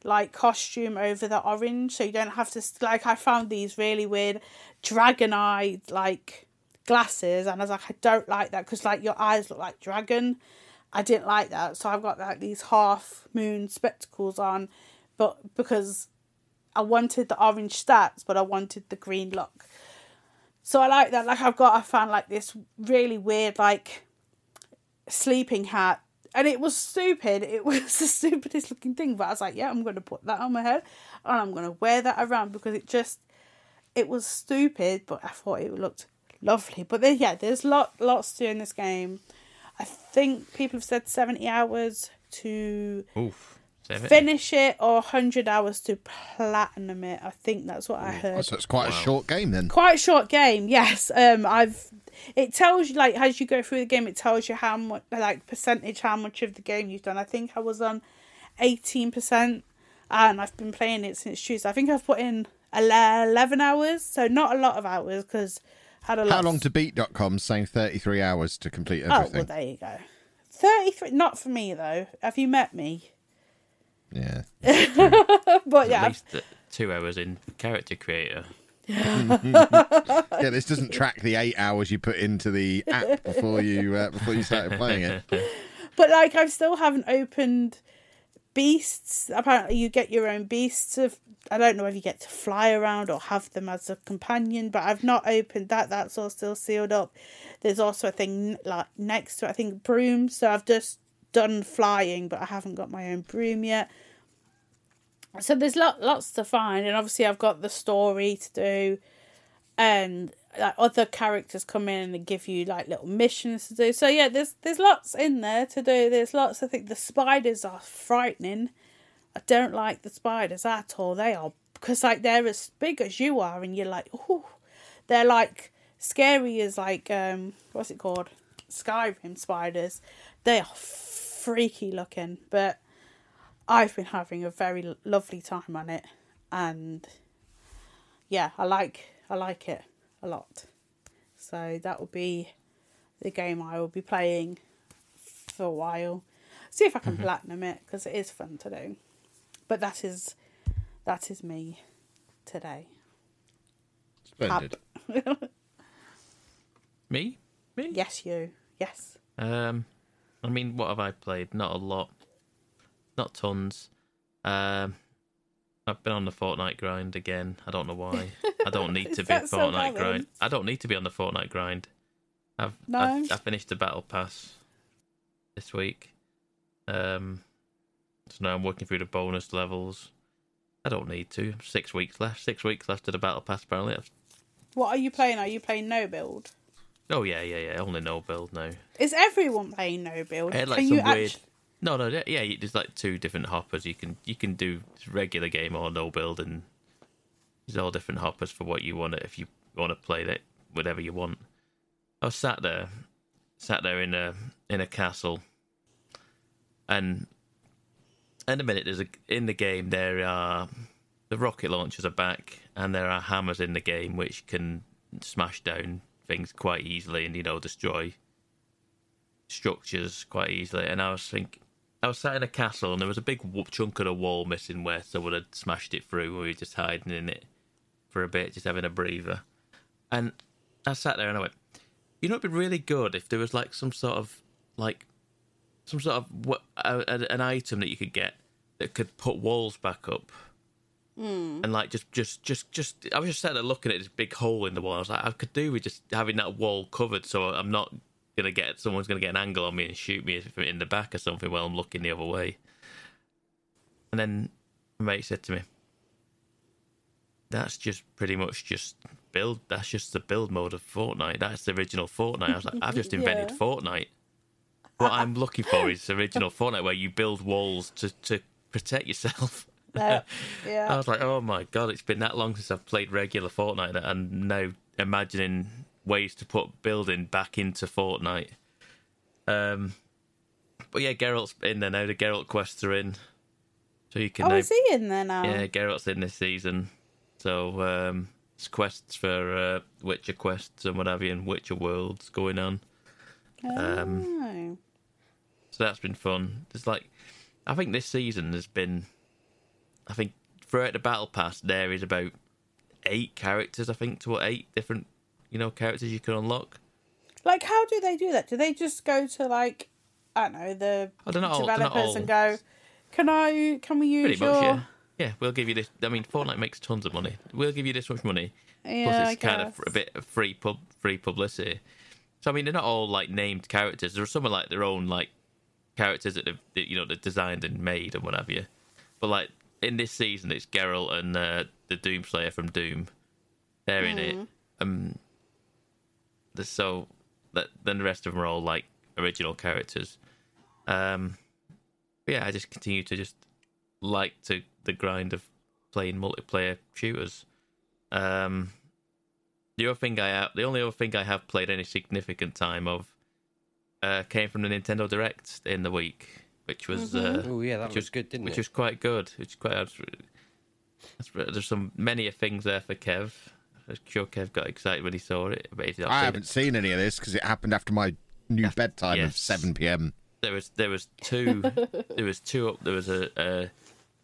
like costume over the orange so you don't have to like i found these really weird dragon eyed like glasses and i was like i don't like that because like your eyes look like dragon I didn't like that, so I've got like these half moon spectacles on, but because I wanted the orange stats, but I wanted the green look. So I like that. Like I've got, I found like this really weird like sleeping hat, and it was stupid. It was the stupidest looking thing, but I was like, yeah, I'm gonna put that on my head, and I'm gonna wear that around because it just, it was stupid, but I thought it looked lovely. But there, yeah, there's lot lots to do in this game. I think people have said 70 hours to Oof, 70. finish it or 100 hours to platinum it. I think that's what I heard. Oh, so it's quite a short game then. Quite a short game, yes. Um, I've it tells you like as you go through the game, it tells you how much like percentage how much of the game you've done. I think I was on eighteen percent, and I've been playing it since Tuesday. I think I've put in eleven hours, so not a lot of hours because had a. How long to beat.com saying 33 hours to complete everything. Oh everything. well, there you go. Thirty-three. Not for me though. Have you met me? Yeah. but yeah. At yeah, least the two hours in character creator. yeah, this doesn't track the eight hours you put into the app before you uh, before you started playing it. but like I still haven't opened beasts. Apparently, you get your own beasts. Of I don't know if you get to fly around or have them as a companion, but I've not opened that. That's all still sealed up. There's also a thing like next to I think broom. So I've just done flying, but I haven't got my own broom yet. So there's lot, lots to find, and obviously I've got the story to do, and like other characters come in and they give you like little missions to do. So yeah, there's there's lots in there to do. There's lots. I think the spiders are frightening. I don't like the spiders at all. They are because like they're as big as you are, and you're like, oh, they're like scary as like um what's it called Skyrim spiders. They are freaky looking, but I've been having a very lovely time on it, and yeah, I like I like it a lot. So that will be the game I will be playing for a while. See if I can Mhm. platinum it because it is fun to do. But that is that is me today. Splendid. Me? Me? Yes, you. Yes. Um, I mean, what have I played? Not a lot. not tons. Um, I've been on the Fortnite grind again. I don't know why. I don't need to be so Fortnite grind. I don't need to be on the Fortnite grind. I've No? I've, I finished the battle pass this week. Um, so now I'm working through the bonus levels. I don't need to. Six weeks left. Six weeks left of the battle pass. Apparently. What are you playing? Are you playing no build? Oh yeah, yeah, yeah. Only no build now. Is everyone playing no build? I had like Can some you weird. actu- No, no, yeah. There's like two different hoppers. You can you can do regular game or no build, and there's all different hoppers for what you want. If you want to play that, whatever you want. I was sat there, sat there in a in a castle, and in a minute, there's a in the game there are the rocket launchers are back, and there are hammers in the game which can smash down things quite easily, and you know destroy structures quite easily. And I was think I was sat in a castle, and there was a big chunk of the wall missing where someone had smashed it through. and We were just hiding in it for a bit, just having a breather. And I sat there and I went, you know, it'd be really good if there was like some sort of like some sort of what an item that you could get that could put walls back up. Hmm. And like just, just, just, just, I was just sat there looking at this big hole in the wall. I was like, I could do with just having that wall covered, so I'm not gonna get someone's gonna get an angle on me and shoot me in the back or something while I'm looking the other way. And then my mate said to me, "That's just pretty much just build. That's just the build mode of Fortnite. That's the original Fortnite." I was like, "I've just invented Yeah. Fortnite." What I'm looking for is original Fortnite, where you build walls to to protect yourself. Uh, yeah. I was like, oh my god, it's been that long since I've played regular Fortnite that I'm now imagining ways to put building back into Fortnite. Um, but yeah, Geralt's in there now. The Geralt quests are in, so you can. Oh, now, is he in there now? Yeah, Geralt's in this season. So um, it's quests for uh, Witcher quests and what have you, and Witcher worlds going on. Um, Oh. so that's been fun. There's like, I think this season has been, I think throughout the battle pass there is about eight characters. I think to eight different, you know, characters you can unlock. Like, how do they do that? Do they just go to like, I don't know, the all- they're not developers all- and go, "Can I? Can we use Pretty your?" much, yeah. Yeah, we'll give you this. I mean, Fortnite makes tons of money. We'll give you this much money. Yeah, Plus, I it's kind of a bit of free pub, free publicity. So I mean, they're not all like named characters. There are some are like their own like characters that they've that, you know they're designed and made and what have you. But like in this season, it's Geralt and uh, the Doomslayer from Doom. They're in it. Mhm. Um, so that then the rest of them are all like original characters. Um, but yeah, I just continue to just like to the grind of playing multiplayer shooters. Um, the other thing I have, the only other thing I have played any significant time of, uh, came from the Nintendo Direct in the week, which was uh, Mhm. Oh, yeah, that which was good, didn't which it? was quite good. Which quite. That's, there's some many a things there for Kev. I'm sure Kev got excited when he saw it. But he's not I seen haven't it. seen any of this because it happened after my new bedtime of yes. 7 p.m. There was there was two there was two up. There was a a,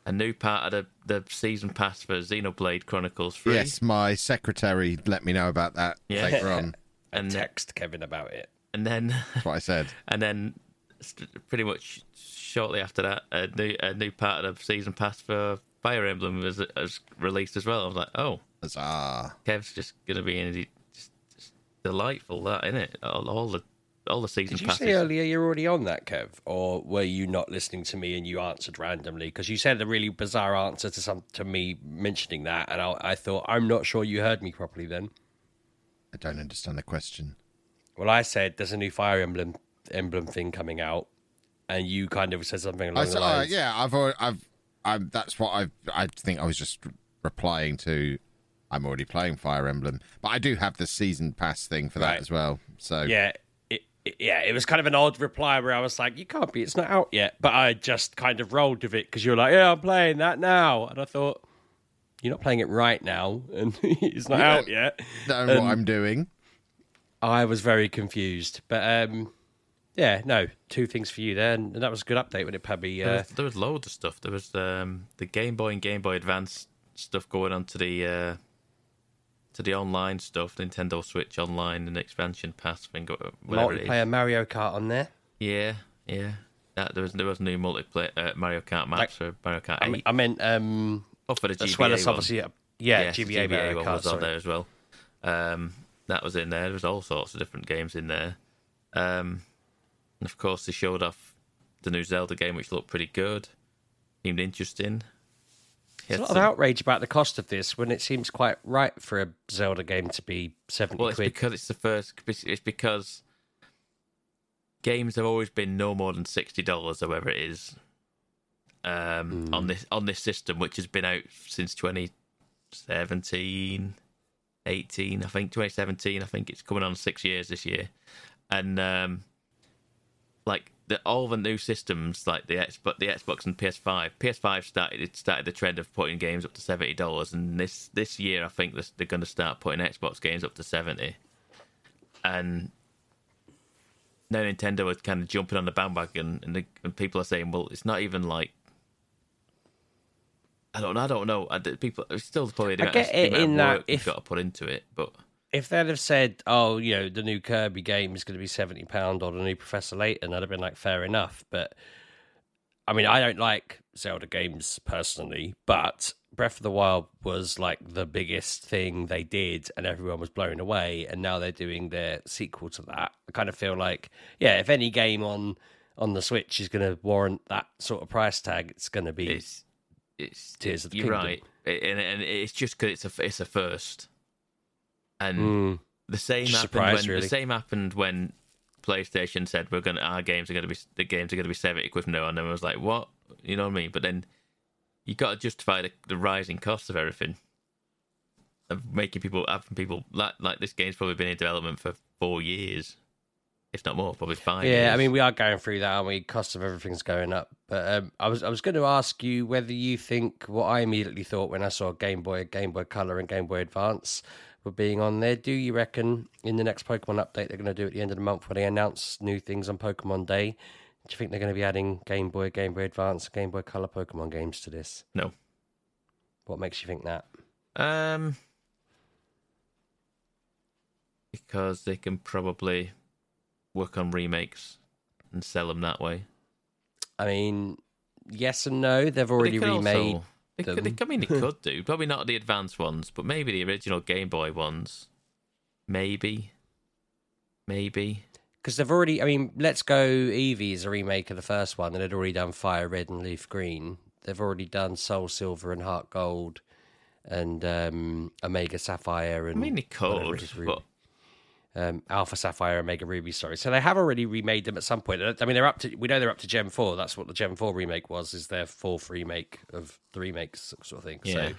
a new part of the, the season pass for Xenoblade Chronicles Three. Yes, my secretary let me know about that Yeah. later on. and Text Kevin about it. and then That's what I said. and then st- pretty much shortly after that, a new a new part of the season pass for Fire Emblem was, was released as well. I was like, oh, Huzzah. Kev's just gonna be in it. Just, just delightful that, isn't it. All, all the all the season Did you passes. say earlier you're already on that, Kev, or were you not listening to me and you answered randomly? Because you said a really bizarre answer to some to me mentioning that, and I, I thought I'm not sure you heard me properly. Then, I don't understand the question. well, I said there's a new Fire Emblem emblem thing coming out, and you kind of said something along I the said, uh, yeah, I've, already, I've, I'm. That's what I've. I think I was just replying to. I'm already playing Fire Emblem, but I do have the season pass thing for that Right. as well. So Yeah, it, it- yeah, it was kind of an odd reply where I was like, "You can't be, it's not out yet." But I just kind of rolled with it because you were like, "Yeah, I'm playing that now," and I thought, "You're not playing it right now, and it's not You out yet." know what I'm doing. I was very confused, but um, yeah, no, two things for you there, and, and that was a good update when it probably. There Uh, was, there was loads of stuff. There was um, the Game Boy and Game Boy Advance stuff going on to the uh, to the online stuff, Nintendo Switch Online and expansion pass thing, or whatever it is. multiplayer Mario Kart on there. Yeah, yeah. That there was there was new multiplayer uh, Mario Kart maps for Mario Kart I, mean, I meant um, oh, for the GBA as well as obviously, uh, yeah, Yes, the GBA, Mario one Kart, was on there as well. Um, that was in there. There was all sorts of different games in there. Um, and of course, they showed off the new Zelda game, which looked pretty good, seemed interesting. There's a lot of outrage about the cost of this when it seems quite right for a Zelda game to be seventy Well, it's quid. because it's the first. It's because games have always been no more than sixty dollars, or whatever it is, um, Hmm. on this on this system, which has been out since 2017, 18, I think 2017. I think it's coming on six years this year, and um, like the, all the new systems, like the Xbox, the Xbox and PS5. PS5 started it started the trend of putting games up to seventy dollars, and this this year I think this, they're going to start putting Xbox games up to seventy, and now Nintendo is kind of jumping on the bandwagon, and, the, and people are saying, well, it's not even like. I don't know. I don't know. I, people it's still probably the I get it in that if- got to put into it, but if they'd have said, "Oh, you know, the new Kirby game is going to be seventy pound or the new Professor Layton," I'd have been like, "Fair enough." But I mean, I don't like Zelda games personally, but Breath of the Wild was like the biggest thing they did, and everyone was blown away. And now they're doing their sequel to that. I kind of feel like, yeah, if any game on on the Switch is going to warrant that sort of price tag, it's going to be it's it's Tears of the you're Kingdom. right, and, and it's just because it's a it's a first, and Mm. the same Just happened when really. the same happened when PlayStation said we're gonna our games are gonna be the games are gonna be seventy quid from now on, and I was like, what, you know what I mean? But then you got to justify the, the rising cost of everything, of making people having people like like this game's probably been in development for four years, if not more, probably five. Yeah, years. I mean, we are going through that, aren't we? Cost of everything's going up. But um, I was I was going to ask you whether you think what I immediately thought when I saw Game Boy, Game Boy Color, and Game Boy Advance were being on there. Do you reckon in the next Pokemon update they're going to do at the end of the month when they announce new things on Pokemon Day? Do you think they're going to be adding Game Boy, Game Boy Advance, Game Boy Color Pokemon games to this? No. What makes you think that? Um, because they can probably work on remakes and sell them that way. I mean, yes and no. They've already remade. Also, they, could, they, I mean, they could do. Probably not the advanced ones, but maybe the original Game Boy ones. Maybe. Maybe. Because they've already, I mean, Let's Go Eevee is a remake of the first one, and they'd already done Fire Red and Leaf Green. They've already done Soul Silver and Heart Gold, and um, Omega Sapphire, and I mean, they could, it is, Ruby. but um, Alpha Sapphire, Omega Ruby. Sorry, so they have already remade them at some point. I mean, they're up to. We know they're up to Gen Four. That's what the Gen Four remake was. Is their fourth remake of the remakes sort of thing. Yeah.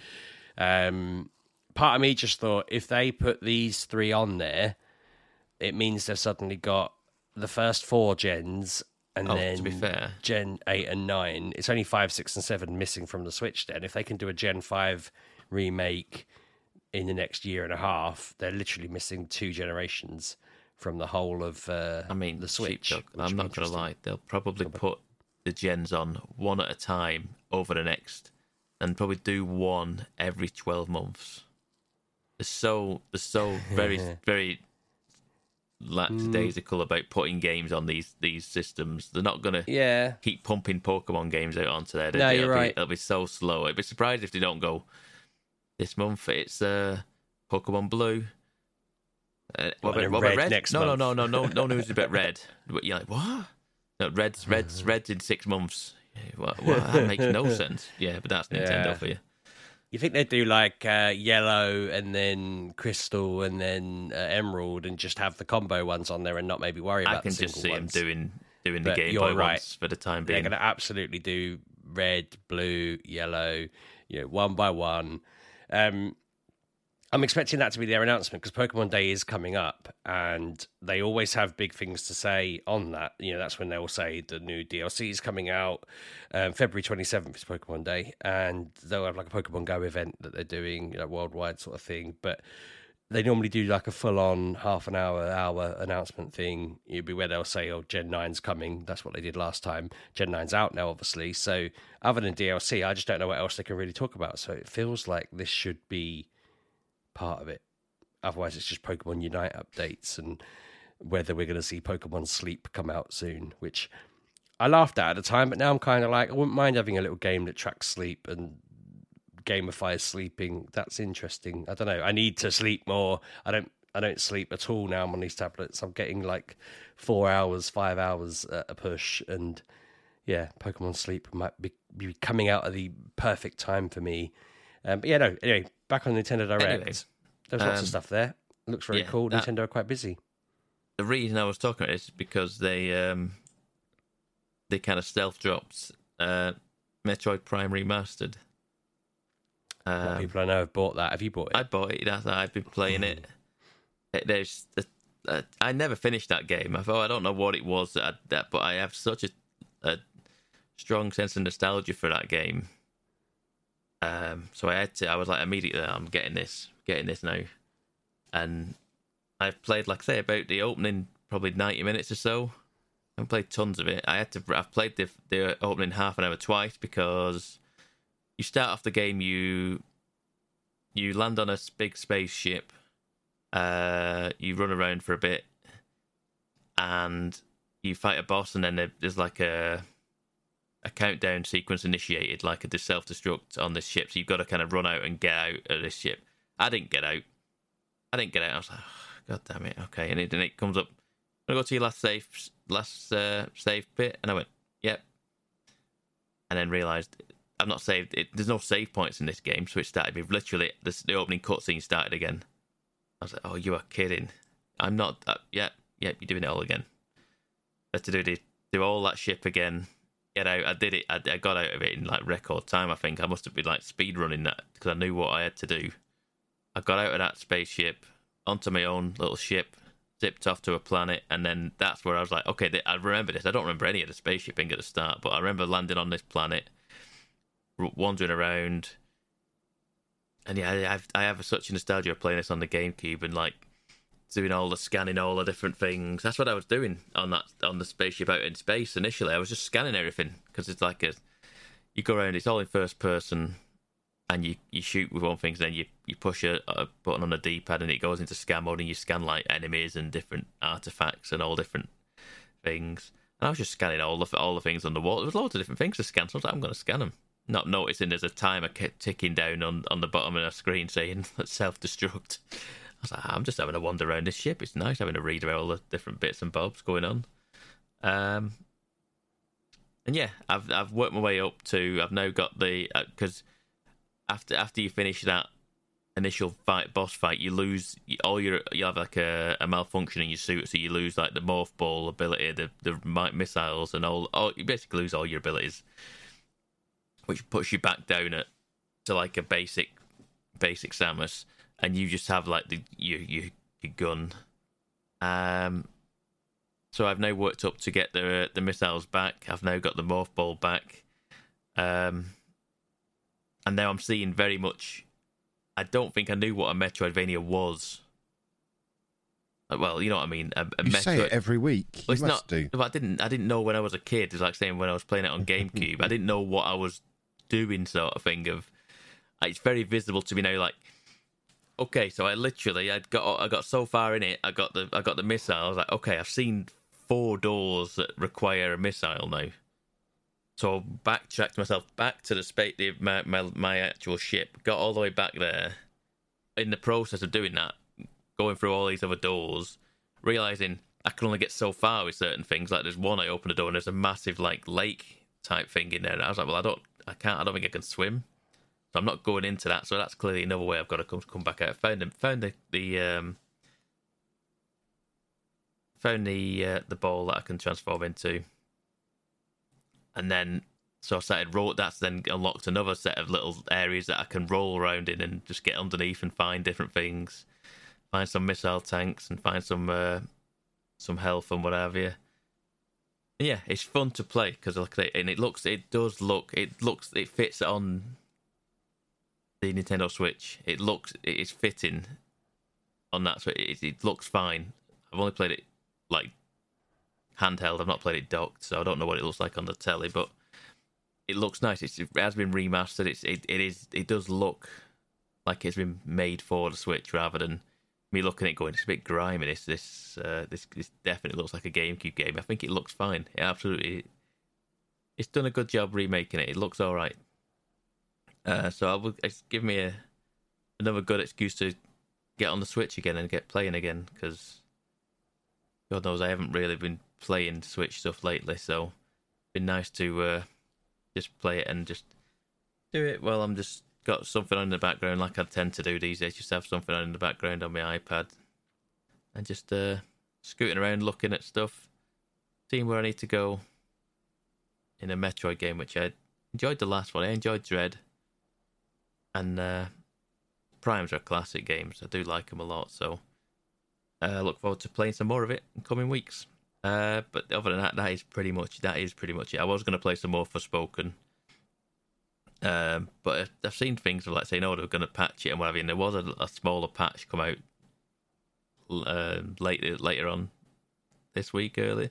So, um, part of me just thought if they put these three on there, it means they've suddenly got the first four gens. And Oh, to then be fair. Gen 8 and 9. It's only 5, 6, and 7 missing from the Switch then. If they can do a Gen 5 remake in the next year and a half, they're literally missing two generations from the whole of uh, I mean, the Switch. Sheepdog, I'm not going to lie. They'll probably put the gens on one at a time over the next, and probably do one every 12 months. They're so they're so very very lackadaisical about putting games on these these systems. They're not going to Yeah. keep pumping Pokemon games out onto there. No, it'll you're be, right. It'll be so slow. I'd be surprised if they don't go this month. It's uh, Pokemon Blue. Uh, What, what, about, what Red red? next no, month? no, no, no, no, no news about red. But You're like what? No, red's red's red's in six months. What, what, that makes no sense. Yeah, but that's Nintendo Yeah. for you. You think they'd do like uh, yellow and then crystal and then uh, emerald and just have the combo ones on there and not maybe worry about. I can the just see ones. them doing doing the Game Boy right. ones for the time being. They're going to absolutely do red, blue, yellow, you know, one by one. Um, I'm expecting that to be their announcement because Pokemon Day is coming up, and they always have big things to say on that. You know, that's when they'll say the new DLC is coming out. Um, February 27th is Pokemon Day, and they'll have like a Pokemon Go event that they're doing, you know, worldwide sort of thing. But they normally do like a full on half an hour, hour announcement thing. It'd be where they'll say, oh, Gen 9's coming. That's what they did last time. Gen 9's out now, obviously. So, other than DLC, I just don't know what else they can really talk about. So, it feels like this should be part of it. Otherwise, it's just Pokemon Unite updates and whether we're going to see Pokemon Sleep come out soon, which I laughed at at the time, but now I'm kind of like I wouldn't mind having a little game that tracks sleep and gamifies sleeping. That's interesting. I don't know. I need to sleep more. I don't. I don't sleep at all now. I'm on these tablets. I'm getting like four hours, five hours at a push, and yeah, Pokemon Sleep might be, be coming out at the perfect time for me. Um, but yeah, no. Anyway, back on Nintendo Direct. Anyway, There's lots um, of stuff there. Looks very yeah, cool. that- Nintendo are quite busy. the reason I was talking about is because they um they kind of stealth dropped uh Metroid Prime Remastered. A lot of Um, people I know have bought that. Have you bought it? I bought it. That's I've been playing it. it there's, uh, I never finished that game. I thought I don't know what it was that, I- that but I have such a, a strong sense of nostalgia for that game. Um, so I had to. I was like immediately, I'm getting this, getting this now, and I've played like I say about the opening probably 90 minutes or so. I haven't played tons of it. I had to. I've played the the opening half an hour twice because you start off the game you you land on a big spaceship uh you run around for a bit and you fight a boss and then there's like a a countdown sequence initiated like a self-destruct on this ship. So you've got to kind of run out and get out of this ship. I didn't get out. I didn't get out. I was like god damn it. Okay and it, and it comes up. I'm go to your last safe last uh, save bit? And i went yep. And then realized I've not saved it. There's no save points in this game, so it started me literally the, the opening cutscene started again. I was like, "Oh, you are kidding! I'm not. Uh, yep, yep, you're doing it all again." I had to do the do all that ship again. Get out. I did it. I, I got out of it in like record time. I think I must have been like speed running that because I knew what I had to do. I got out of that spaceship onto my own little ship, zipped off to a planet, and then that's where I was like, okay, I remember this. I don't remember any of the spaceshipping at the start, but I remember landing on this planet, wandering around, and yeah, I have I have such a nostalgia of playing this on the GameCube and like doing all the scanning all the different things. That's what I was doing on that on the spaceship out in space initially. I was just scanning everything because it's like a you go around. It's all in first person, and you, you shoot with one thing. And Then you, you push a, a button on the D pad, and it goes into scan mode, and you scan like enemies and different artifacts and all different things. And I was just scanning all the all the things on the wall. There was loads of different things to scan. So I'm going to scan them. Not noticing there's a timer kept ticking down on, on the bottom of the screen saying self destruct. I was like, I'm just having a wander around this ship. It's nice having a read about all the different bits and bobs going on. Um, and yeah, I've I've worked my way up to. I've now got the because after after you finish that initial fight, boss fight, you lose all your you have like a, a malfunction in your suit, so you lose like the morph ball ability, the the mi- missiles, and all. all you basically lose all your abilities, which puts you back down at to like a basic basic Samus, and you just have like the your your, your gun. Um, so I've now worked up to get the the missiles back. I've now got the morph ball back. Um, and now I'm seeing very much. I don't think I knew what a Metroidvania was. Well, you know what I mean. A, a You say it Metroid- every week. Well, it's not. do. I didn't. I didn't know when I was a kid. It's like saying when I was playing it on GameCube. I didn't know what I was doing, sort of thing. Of it's very visible to me now. Like, okay, so I literally I got I got so far in it. I got the I got the missile. I was like, okay, I've seen four doors that require a missile now. So I backtracked myself back to the space, the, my, my my actual ship. Got all the way back there. In the process of doing that, going through all these other doors, realizing I can only get so far with certain things. Like there's one I open the door and there's a massive like lake type thing in there. And I was like, well, I don't, I can't, I don't think I can swim, so I'm not going into that. So that's clearly another way I've got to come come back out. Found them, found the the um, found the uh, the ball that I can transform into, and then so I started roll. That's then unlocked another set of little areas that I can roll around in and just get underneath and find different things, find some missile tanks and find some uh, some health and whatever. You. Yeah, it's fun to play because like and it looks, it does look, it looks, it fits on the Nintendo Switch. It looks, it is fitting on that, so it, it looks fine. I've only played it like handheld. I've not played it docked, so I don't know what it looks like on the telly, but it looks nice. It's, it has been remastered. It's it, it is it does look like it's been made for the Switch rather than me looking at it going it's a bit grimy. This this uh, this this definitely looks like a GameCube game. I think it looks fine. It absolutely it's done a good job remaking it. It looks all right. Uh, so I it's give me a another good excuse to get on the Switch again and get playing again because God knows I haven't really been playing Switch stuff lately. So it's been nice to uh, just play it and just do it while I'm just got something on in the background like I tend to do these days. Just have something on in the background on my iPad and just uh, scooting around looking at stuff, seeing where I need to go in a Metroid game, which I enjoyed the last one. I enjoyed Dread, and uh, Primes are classic games. I do like them a lot, so uh, I look forward to playing some more of it in coming weeks. Uh, but other than that, that is pretty much that is pretty much it. I was going to play some more Forspoken, um, but I've seen things of like saying, "Oh, they're going to patch it and whatever." And there was a, a smaller patch come out uh, later later on this week, early.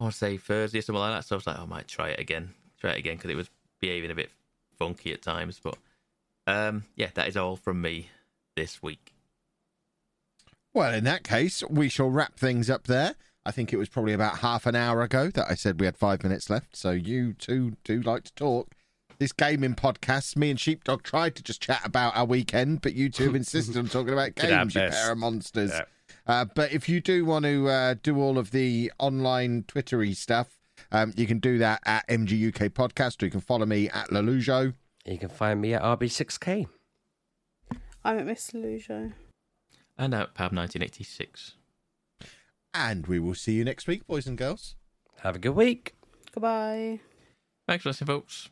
I want to say Thursday or something like that. So I was like, oh, I might try it again, try it again because it was behaving a bit funky at times. But um, yeah, that is all from me this week. Well, in that case, we shall wrap things up there. I think it was probably about half an hour ago that I said we had five minutes left. So you two do like to talk. This gaming podcast, me and Sheepdog tried to just chat about our weekend, but you two have insisted on talking about games, you best. pair of monsters. Yeah. Uh, but if you do want to uh, do all of the online Twittery stuff, um, you can do that at MGUK Podcast, or you can follow me at Lelujo. You can find me at RB6K. I'm at Miss Lujo. And out Pab 1986. And we will see you next week, boys and girls. Have a good week. Goodbye. Thanks for listening, folks.